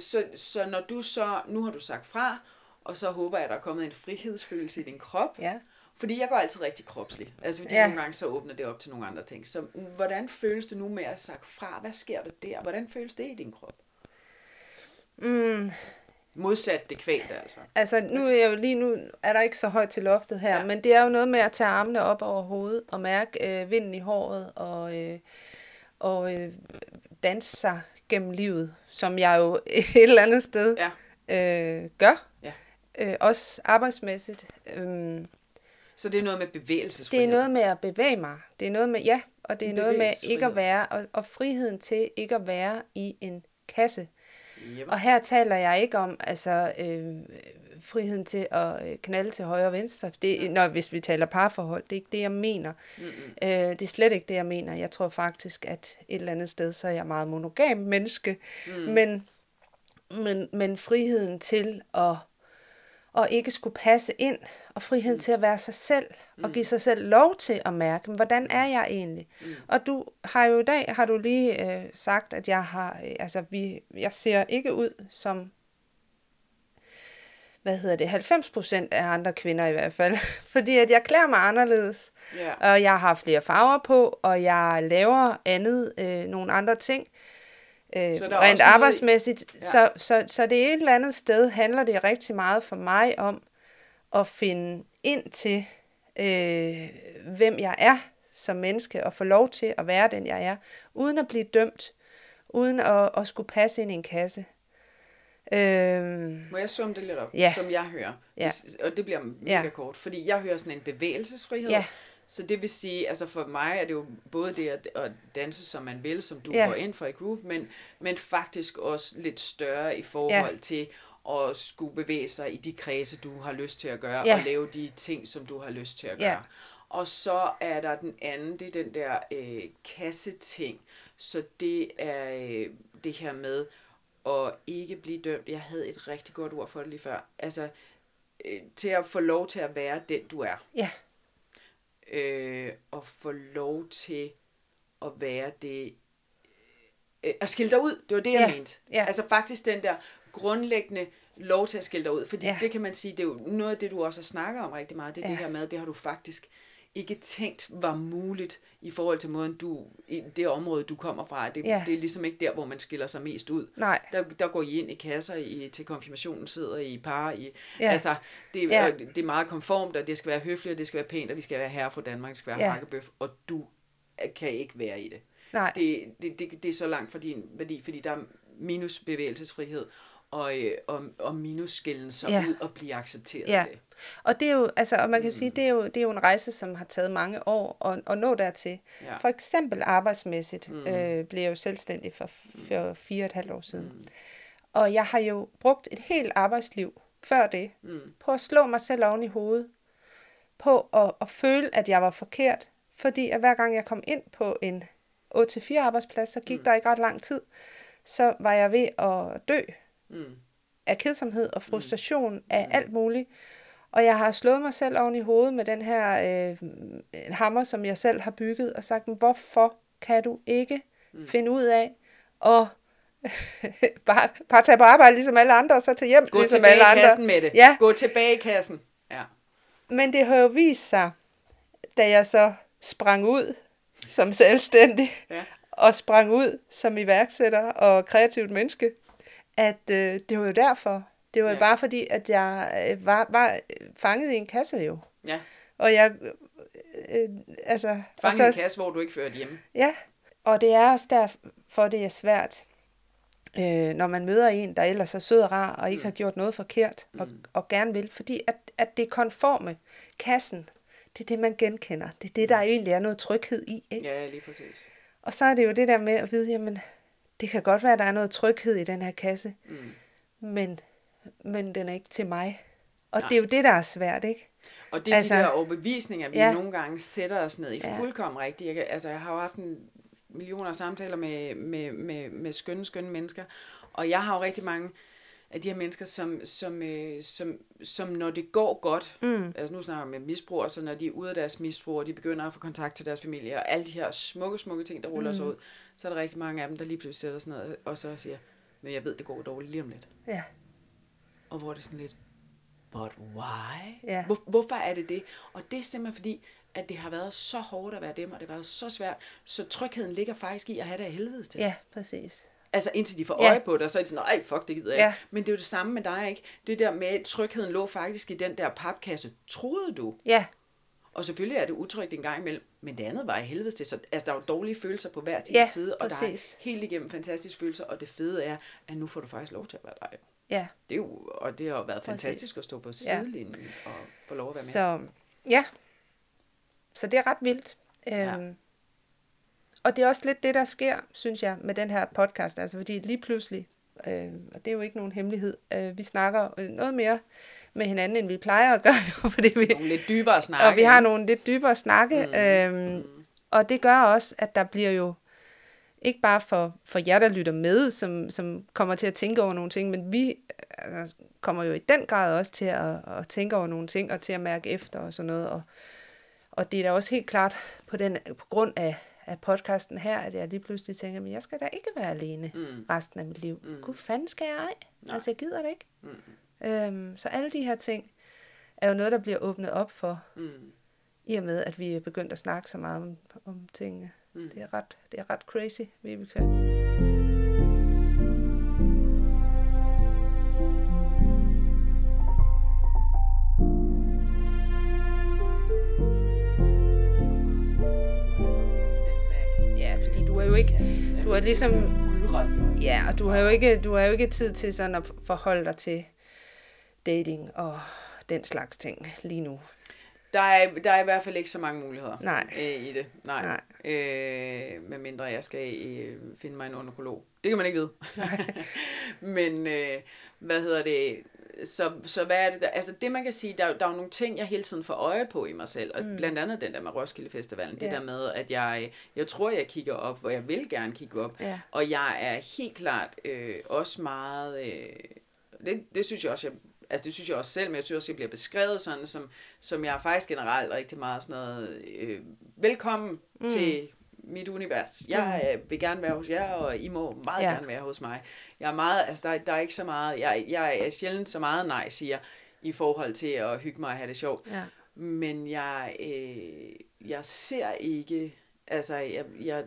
så, så når du så, nu har du sagt fra, og så håber jeg, at der er kommet en frihedsfølelse i din krop. Ja. Fordi jeg går altid rigtig kropslig. Altså fordi Ja. nogle gange så åbner det op til nogle andre ting. Så hvordan føles det nu med at sagt fra? Hvad sker der der? Hvordan føles det i din krop? Mm, Modsat det kvalte altså. altså, nu er jeg jo lige nu, er der ikke så højt til loftet her, Ja. men det er jo noget med at tage armene op over hovedet og mærke øh, vinden i håret og, øh, og øh, danse sig gennem livet, som jeg jo et eller andet sted Ja. øh, gør. Ja. Øh, også arbejdsmæssigt. Øhm, Så det er noget med bevægelsesfrihed. Det er noget med at bevæge mig. Det er noget med, ja, og det er noget med ikke at være, og, og friheden til ikke at være i en kasse. Yep. Og her taler jeg ikke om altså øh, friheden til at øh, knalde til højre og venstre. Det, når, hvis vi taler parforhold, det er ikke det, jeg mener. Mm-mm. Øh, det er slet ikke det, jeg mener. Jeg tror faktisk, at et eller andet sted, så er jeg meget monogam menneske. Mm. Men, men, men friheden til at, at ikke skulle passe ind, og friheden mm. til at være sig selv, og give sig selv lov til at mærke, hvordan er jeg egentlig? Mm. Og du har jo i dag, har du lige øh, sagt, at jeg har, øh, altså vi, jeg ser ikke ud som hvad hedder det, 90 procent af andre kvinder i hvert fald. Fordi at jeg klæder mig anderledes, Ja. og jeg har flere farver på, og jeg laver andet, øh, nogle andre ting. Øh, rent arbejdsmæssigt. Ja. Så, så, så det et eller andet sted, handler det rigtig meget for mig om at finde ind til, øh, hvem jeg er som menneske, og få lov til at være den, jeg er, uden at blive dømt, uden at, at skulle passe ind i en kasse. Øh, Må jeg summe det lidt op, Ja. som jeg hører? Ja. Hvis- Og det bliver mega Ja. kort, fordi jeg hører sådan en bevægelsesfrihed. Ja. Så det vil sige, altså for mig er det jo både det at, at danse, som man vil, som du Ja. går ind for i groove, men, men faktisk også lidt større i forhold Ja. til at skulle bevæge sig i de kredse, du har lyst til at gøre, Ja. og lave de ting, som du har lyst til at Ja. gøre. Og så er der den anden, det er den der øh, kasseting. Så det er øh, det her med at ikke blive dømt. Jeg havde et rigtig godt ord for det lige før. Altså, øh, til at få lov til at være den, du er. ja, Øh, og få lov til at være det... Øh, at skille dig ud, det var det, jeg Ja, mente. ja. Altså faktisk den der grundlæggende lov til at skille dig ud. Fordi Ja. det kan man sige, det er jo noget af det, du også har snakket om rigtig meget. Det er. Ja. det her med, det har du faktisk ikke tænkt var muligt i forhold til måden, du, i det område, du kommer fra. Det, Ja. det er ligesom ikke der, hvor man skiller sig mest ud. nej, Der, der går I ind i kasser i, til konfirmationen, sidder I par. I, ja. Altså, det, Ja. ja. det er meget konformt, og det skal være høfligt, og det skal være pænt, og vi skal være herre fra Danmark, det skal være Ja. ja. hakkebøf, og du kan ikke være i det. nej. Det, det, det, det er så langt fra din værdi, fordi der er minus bevægelsesfrihed, og, øh, og, og minus skælden sig Ja. ud og blive accepteret Ja. af det. Og det er jo, altså, og man kan sige, det er jo, det er jo en rejse, som har taget mange år at, at nå dertil. Ja. For eksempel arbejdsmæssigt mm. øh, blev jeg jo selvstændig for, for fire og et halvt år siden. Mm. Og jeg har jo brugt et helt arbejdsliv før det Mm. på at slå mig selv oven i hovedet. På at, at føle, at jeg var forkert. Fordi at hver gang jeg kom ind på en 8-4 arbejdsplads, så gik mm. der ikke ret lang tid. Så var jeg ved at dø Mm. af kedsomhed og frustration mm. af alt muligt. Og jeg har slået mig selv oven i hovedet med den her øh, en hammer, som jeg selv har bygget, og sagt, hvorfor kan du ikke mm. finde ud af at bare, bare tage på arbejde ligesom alle andre, og så tage hjem Gå ligesom tilbage alle i andre. kassen med det. Ja. Gå tilbage i kassen. Ja. Men det har jo vist sig, da jeg så sprang ud som selvstændig, Ja. og sprang ud som iværksætter og kreativt menneske, at øh, det var jo derfor. Det var ja. Bare fordi, at jeg øh, var, var fanget i en kasse jo. ja. Og jeg, øh, øh, altså... og Fange en kasse, hvor du ikke førte hjemme. Ja, og det er også derfor, det er svært, øh, når man møder en, der ellers er sød og rar, og ikke mm. har gjort noget forkert, og, og gerne vil. Fordi at, at det konforme, kassen, det er det, man genkender. Det er det, der egentlig er noget tryghed i. Ikke? Ja, lige præcis. Og så er det jo det der med at vide, jamen, det kan godt være, at der er noget tryghed i den her kasse, mm. men, men den er ikke til mig. Og Nej. det er jo det, der er svært, ikke? Og det er altså, de der overbevisninger, vi ja. nogle gange sætter os ned i ja. fuldkommen rigtigt. Jeg, altså, jeg har jo haft en millioner samtaler med, med, med, med skønne, skønne mennesker, og jeg har jo rigtig mange af de her mennesker, som, som, øh, som, som når det går godt, mm. altså nu snakker jeg med misbrug, så når de er ude af deres misbrug, og de begynder at få kontakt til deres familie, og alle de her smukke, smukke ting, der ruller mm. sig ud, så er der rigtig mange af dem, der lige pludselig sætter sig ned og så siger, men jeg ved, det går dårligt lige om lidt. Ja. Og hvor er det sådan lidt, but why? Ja. Hvor, hvorfor er det det? Og det er simpelthen fordi, at det har været så hårdt at være dem, og det har været så svært, så trygheden ligger faktisk i at have det af helvede til. Ja, præcis. Altså indtil de får øje ja. på det, så er de sådan, ej fuck, det gider jeg ja. ikke. Men det er jo det samme med dig, ikke? Det der med, at trygheden lå faktisk i den der papkasse. Troede du? Ja. Og selvfølgelig er det utrygt en gang imellem, men det andet var i helvede til. Så, altså, der er jo dårlige følelser på hver ja, side, og præcis. der er helt igennem fantastiske følelser, og det fede er, at nu får du faktisk lov til at være dig. Ja. Det er jo, og det har jo været præcis. fantastisk at stå på sidelinjen ja. og få lov at være med. Så, ja. Så det er ret vildt. Ja. Øhm, og det er også lidt det, der sker, synes jeg, med den her podcast. Altså fordi lige pludselig, øh, og det er jo ikke nogen hemmelighed, øh, vi snakker noget mere med hinanden, end vi plejer at gøre. Fordi vi, nogle lidt dybere snakke. Og vi har nogle lidt dybere snakke. Mm. Øhm, og det gør også, at der bliver jo, ikke bare for, for jer, der lytter med, som, som kommer til at tænke over nogle ting, men vi altså, kommer jo i den grad også til at, at tænke over nogle ting, og til at mærke efter og sådan noget. Og, og det er da også helt klart på, den, på grund af, af podcasten her, at jeg lige pludselig tænker, men jeg skal da ikke være alene mm. resten af mit liv. Mm. Gud fanden skal jeg ej? Nej. Altså, jeg gider det ikke. Mm. Øhm, så alle de her ting er jo noget, der bliver åbnet op for, mm. i og med, at vi er begyndt at snakke så meget om, om tingene. Mm. Det, er ret, det er ret crazy, Vibeke. Jo ikke, du har ligesom, ja, og du har jo ikke, du har jo ikke tid til sådan at forholde dig til dating og den slags ting lige nu. Der er, der er i hvert fald ikke så mange muligheder Nej. Øh, i det. Nej. Nej. Øh, med mindre jeg skal øh, finde mig en underkolog. Det kan man ikke vide. Men øh, hvad hedder det? Så, så hvad er det der? Altså det man kan sige, der, der er jo nogle ting, jeg hele tiden får øje på i mig selv, og mm. blandt andet den der med Roskilde Festivalen, det ja. der med, at jeg, jeg tror, jeg kigger op, hvor jeg vil gerne kigge op, ja. og jeg er helt klart øh, også meget, øh, det, det synes jeg også, jeg altså det synes jeg også selv, men jeg synes også, jeg bliver beskrevet sådan, som, som jeg er faktisk generelt rigtig meget sådan noget, øh, velkommen mm. til mit univers. Jeg mm. vil gerne være hos jer, og I må meget ja. gerne være hos mig. Jeg er meget, altså der, der er ikke så meget, jeg, jeg er sjældent så meget nej, siger i forhold til at hygge mig og have det sjovt. Ja. Men jeg, øh, jeg ser ikke, altså jeg, jeg,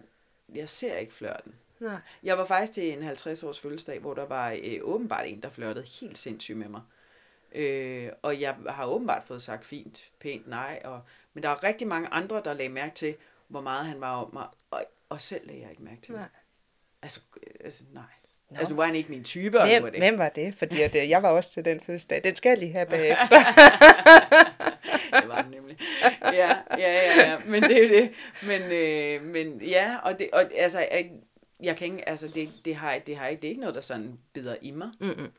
jeg ser ikke flørten. Nej. Jeg var faktisk til en 50 års fødselsdag, hvor der var øh, åbenbart en, der flørtede helt sindssygt med mig. Øh, og jeg har åbenbart fået sagt fint, pænt nej. Og, men der er rigtig mange andre, der lagde mærke til, hvor meget han var om mig, og, og selv lagde jeg ikke mærke til nej. det. Altså, altså nej. Nå. Altså, nu var han ikke min type. Hvem, det. hvem var det? Fordi at, øh, jeg var også til den fødselsdag. Den skal jeg lige have bagefter. det var den nemlig. Ja, ja, ja, ja. Men det er det. Men, øh, men ja, og, det, og altså, jeg, jeg kan ikke, altså, det, det, har, det har ikke, det er ikke noget, der sådan bider i mig. Mm-mm.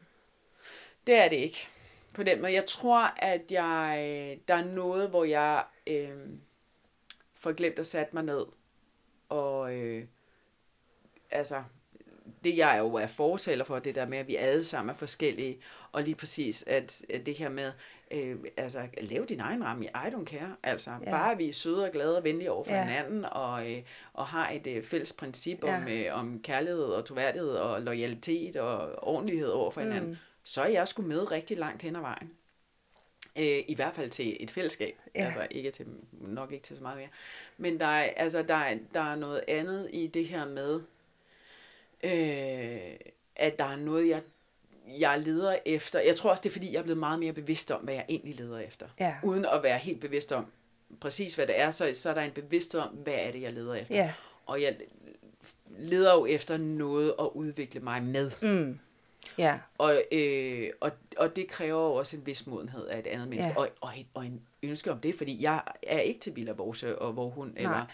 Det er det ikke. På den måde. Jeg tror, at jeg, der er noget, hvor jeg... Øh, for glemt at sætte mig ned. Og øh, altså, det jeg jo er fortaler for, det der med, at vi alle sammen er forskellige, og lige præcis, at, at det her med, øh, altså, lave din egen ramme, I don't care, altså, ja. bare vi er søde og glade og venlige over for ja. hinanden, og, øh, og har et øh, fælles princip ja. om, øh, om kærlighed og troværdighed og loyalitet og ordentlighed over for hinanden, mm. så er jeg sgu med rigtig langt hen ad vejen. Øh, I hvert fald til et fællesskab. Ja. Altså ikke til, nok ikke til så meget mere. Men der er, altså, der, er, der er noget andet i det her med, øh, at der er noget, jeg, jeg leder efter. Jeg tror også, det er fordi, jeg er blevet meget mere bevidst om, hvad jeg egentlig leder efter. Ja. Uden at være helt bevidst om præcis, hvad det er, så, så er der en bevidsthed om, hvad er det, jeg leder efter. Ja. Og jeg leder jo efter noget at udvikle mig med. Mm. Ja. Og, øh, og, og det kræver jo også en vis modenhed af et andet menneske, ja. og, og, og en ønske om det, fordi jeg er ikke til Villa Borse og hvor hun, Nej. eller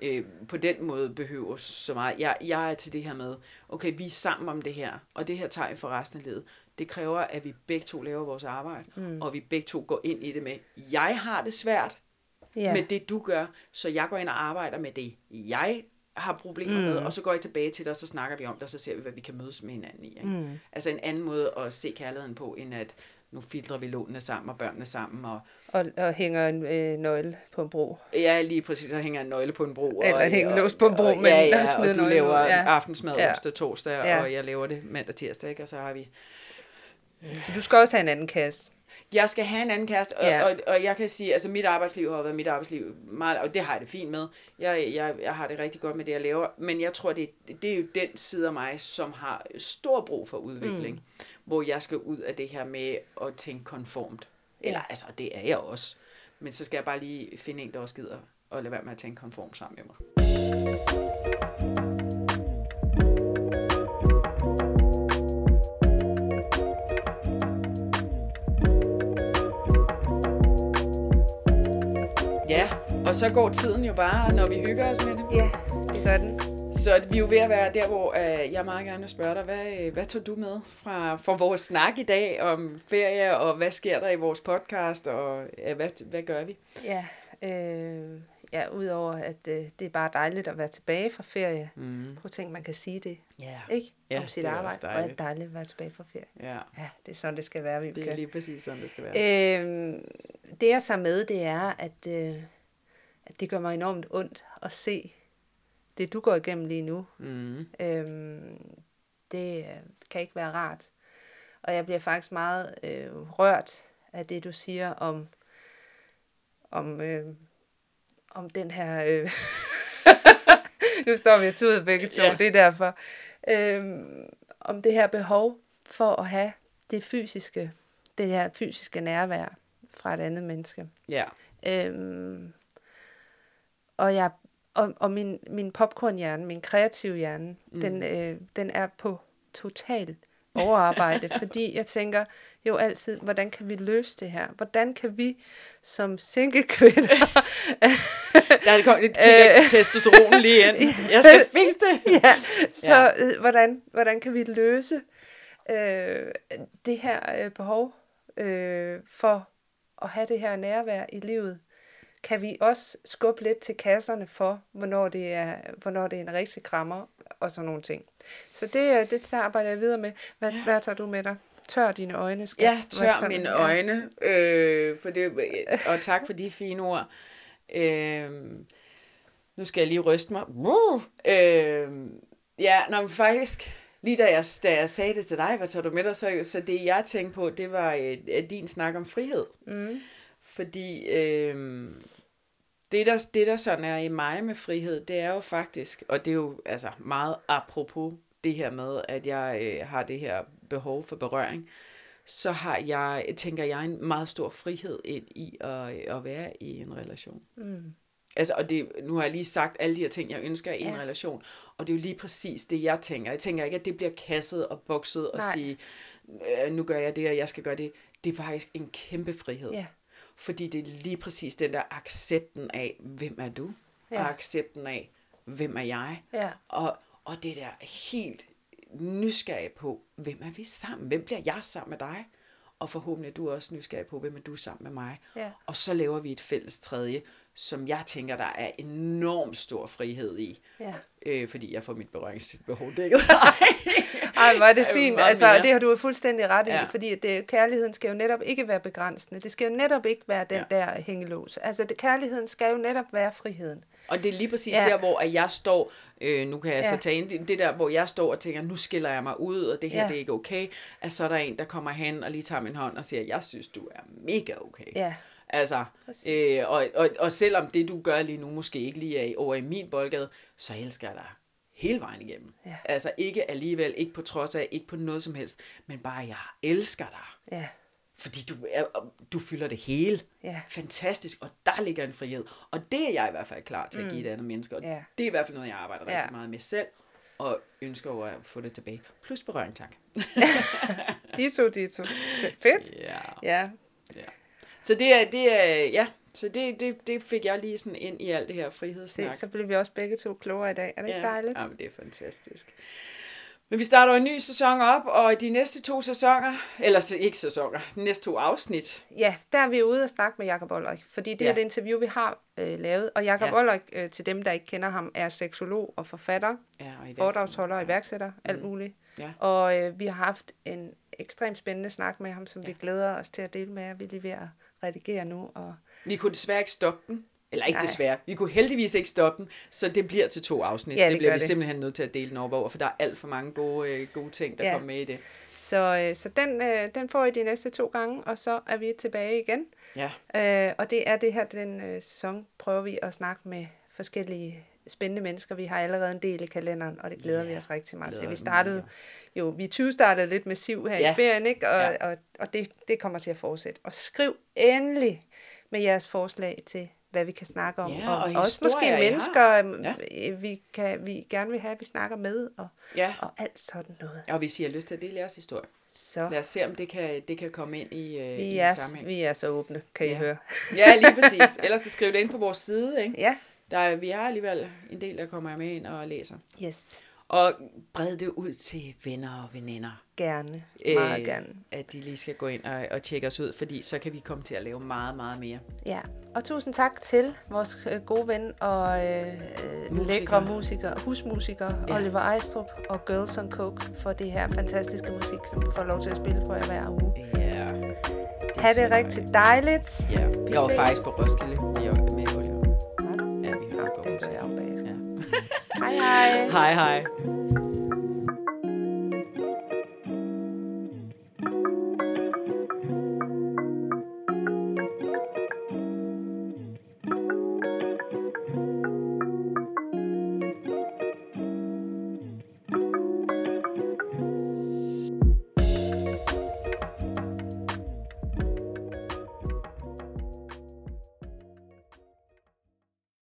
øh, på den måde behøver så meget. Jeg, jeg er til det her med, okay, vi er sammen om det her, og det her tager vi for resten af livet. Det kræver, at vi begge to laver vores arbejde, mm. og vi begge to går ind i det med, jeg har det svært yeah. med det, du gør, så jeg går ind og arbejder med det, jeg har problemer mm. med, og så går jeg tilbage til dig, og så snakker vi om det, og så ser vi, hvad vi kan mødes med hinanden i. Ikke? Mm. Altså en anden måde at se kærligheden på, end at nu filtrer vi lånene sammen og børnene sammen. Og, og, og hænger en øh, nøgle på en bro. Ja, lige præcis, der hænger en nøgle på en bro. Eller hænger lås på en bro, og, men ja, ja, og du laver ja. aftensmad ja. onsdag, torsdag, ja. og jeg laver det mandag, tirsdag, ikke? og så har vi... Øh. Så du skal også have en anden kasse? Jeg skal have en anden kæreste, og, ja. og, og jeg kan sige, altså mit arbejdsliv har været mit arbejdsliv meget, og det har jeg det fint med. Jeg, jeg, jeg har det rigtig godt med det, jeg laver, men jeg tror, det, det er jo den side af mig, som har stor brug for udvikling, mm. hvor jeg skal ud af det her med at tænke konformt. Eller ja. altså, det er jeg også. Men så skal jeg bare lige finde en, der også gider at lade være med at tænke konformt sammen med mig. Og så går tiden jo bare, når vi hygger os med det. Ja, det gør den. Så vi er jo ved at være der, hvor uh, jeg meget gerne vil spørge dig, hvad, hvad tog du med fra, fra vores snak i dag om ferie, og hvad sker der i vores podcast, og uh, hvad, hvad gør vi? Ja, øh, ja udover at uh, det er bare dejligt at være tilbage fra ferie. Mm. Prøv at tænke, man kan sige det. Ja. Ikke? Ja, om sit arbejde. Og er dejligt at være tilbage fra ferie. Ja. ja, det er sådan, det skal være. Det er lige præcis sådan, det skal være. Øh, det jeg tager med, det er, at, uh, at det gør mig enormt ondt at se det, du går igennem lige nu, mm. øhm, det øh, kan ikke være rart. Og jeg bliver faktisk meget øh, rørt af det, du siger om, om, øh, om den her... Øh, nu står vi og tuder begge to, yeah. det er derfor. Øh, om det her behov for at have det fysiske, det her fysiske nærvær fra et andet menneske. Ja. Yeah. Øhm, og jeg og, og min, min popcornhjerne, min kreative hjerne, mm. den, øh, den er på total overarbejde, fordi jeg tænker jo altid, hvordan kan vi løse det her? Hvordan kan vi som single-kvinder... Der er kommet et øh, testosteron lige ind. Jeg skal fikse det. ja, så. Øh, hvordan, hvordan kan vi løse øh, det her øh, behov øh, for at have det her nærvær i livet? Kan vi også skubbe lidt til kasserne for, hvornår det er, hvornår det er en rigtig krammer og sådan nogle ting. Så det, det arbejder jeg videre med. Hvad, ja. hvad tager du med dig? Tør dine øjne, Skal. Ja, tør mine ja. øjne. Øh, for det, og tak for de fine ord. Øh, nu skal jeg lige ryste mig. Øh, ja, når faktisk, lige da jeg, da jeg sagde det til dig, hvad tager du med dig, så, så det jeg tænkte på, det var øh, din snak om frihed. Mm. Fordi øh, det, der, det, der sådan er i mig med frihed, det er jo faktisk, og det er jo altså meget apropos det her med, at jeg øh, har det her behov for berøring, så har jeg, tænker jeg, en meget stor frihed ind i at, at være i en relation. Mm. Altså, og det, nu har jeg lige sagt alle de her ting, jeg ønsker i ja. en relation, og det er jo lige præcis det, jeg tænker. Jeg tænker ikke, at det bliver kasset og bokset og Nej. sige, øh, nu gør jeg det, og jeg skal gøre det. Det er faktisk en kæmpe frihed. Ja. Fordi det er lige præcis den der accepten af, hvem er du? Ja. Og accepten af, hvem er jeg? Ja. Og, og det der helt nysgerrig på, hvem er vi sammen? Hvem bliver jeg sammen med dig? Og forhåbentlig er du også nysgerrig på, hvem er du sammen med mig? Ja. Og så laver vi et fælles tredje, som jeg tænker, der er enormt stor frihed i. Ja. Øh, fordi jeg får mit berøringsbehov dækket. Ej, hvor er det fint. Altså, det har du fuldstændig ret i, ja. fordi det, kærligheden skal jo netop ikke være begrænsende. Det skal jo netop ikke være den ja. der hængelås. Altså, det, kærligheden skal jo netop være friheden. Og det er lige præcis ja. der, hvor jeg står, øh, nu kan jeg ja. så tage ind, det der, hvor jeg står og tænker, nu skiller jeg mig ud, og det her, ja. det er ikke okay, at så er der en, der kommer hen og lige tager min hånd og siger, jeg synes, du er mega okay. Ja. Altså, øh, og, og, og selvom det, du gør lige nu, måske ikke lige er over i min boldgade, så elsker jeg dig hele vejen igennem. Ja. Altså ikke alligevel, ikke på trods af, ikke på noget som helst, men bare, jeg elsker dig. Ja. Fordi du, er, du fylder det hele. Ja. Fantastisk, og der ligger en frihed. Og det er jeg i hvert fald klar til at give mm. et andet menneske, og ja. det er i hvert fald noget, jeg arbejder ja. rigtig meget med selv. og ønsker over at få det tilbage. Plus berøring, tak. de to, de to. Fedt. Ja. ja. ja. Så det er, det er, ja, så det, det, det fik jeg lige sådan ind i alt det her frihedssnak. Det, så blev vi også begge to klogere i dag. Er det ja, ikke dejligt? Ja, det er fantastisk. Men vi starter en ny sæson op, og de næste to sæsoner, eller ikke sæsoner, de næste to afsnit. Ja, der er vi ude og snakke med Jakob Olrik, fordi det ja. er et interview, vi har øh, lavet. Og Jakob ja. Olrik, øh, til dem, der ikke kender ham, er seksolog og forfatter, ja, og foredragsholder og iværksætter, ja. alt mm. muligt. Ja. Og øh, vi har haft en ekstremt spændende snak med ham, som ja. vi glæder os til at dele med jer. Vi er lige ved at redigere nu. Og... Vi kunne desværre ikke stoppe den. Eller ikke Nej. desværre. Vi kunne heldigvis ikke stoppe den, så det bliver til to afsnit. Ja, det, det bliver vi det. simpelthen nødt til at dele den over, for der er alt for mange gode, øh, gode ting, der ja. kommer med i det. Så, øh, så den, øh, den får I de næste to gange, og så er vi tilbage igen. Ja. Øh, og det er det her, den øh, sæson prøver vi at snakke med forskellige spændende mennesker. Vi har allerede en del i kalenderen, og det glæder ja, vi os rigtig meget til. Vi startede jo, vi 20 startede lidt med siv her ja. i ferien, ikke? Og, ja. og, og det, det kommer til at fortsætte. Og skriv endelig med jeres forslag til hvad vi kan snakke om. Ja, og, og også måske mennesker, øhm, ja. Øh, vi, kan, vi gerne vil have, at vi snakker med, og, ja. og alt sådan noget. Og hvis I har lyst til at dele jeres historie, så lad os se, om det kan, det kan komme ind i, uh, vi i er, sammenhæng. Vi er så åbne, kan ja. I høre. ja, lige præcis. Ellers så skriv det ind på vores side. Ikke? Ja. Der, vi har alligevel en del, der kommer med ind og læser. Yes. Og bred det ud til venner og veninder. Gerne, meget øh, gerne. At de lige skal gå ind og, og tjekke os ud, fordi så kan vi komme til at lave meget, meget mere. Ja, og tusind tak til vores øh, gode ven og øh, musiker. lækre musiker, husmusiker ja. Oliver Ejstrup og Girls on Coke for det her fantastiske musik, som vi får lov til at spille for jer hver uge. Ja. Ha' det rigtig dejligt. Ja, vi jeg var ses. faktisk på Roskilde med Oliver. Ja, vi har ja, det Hej hej. Hej hej.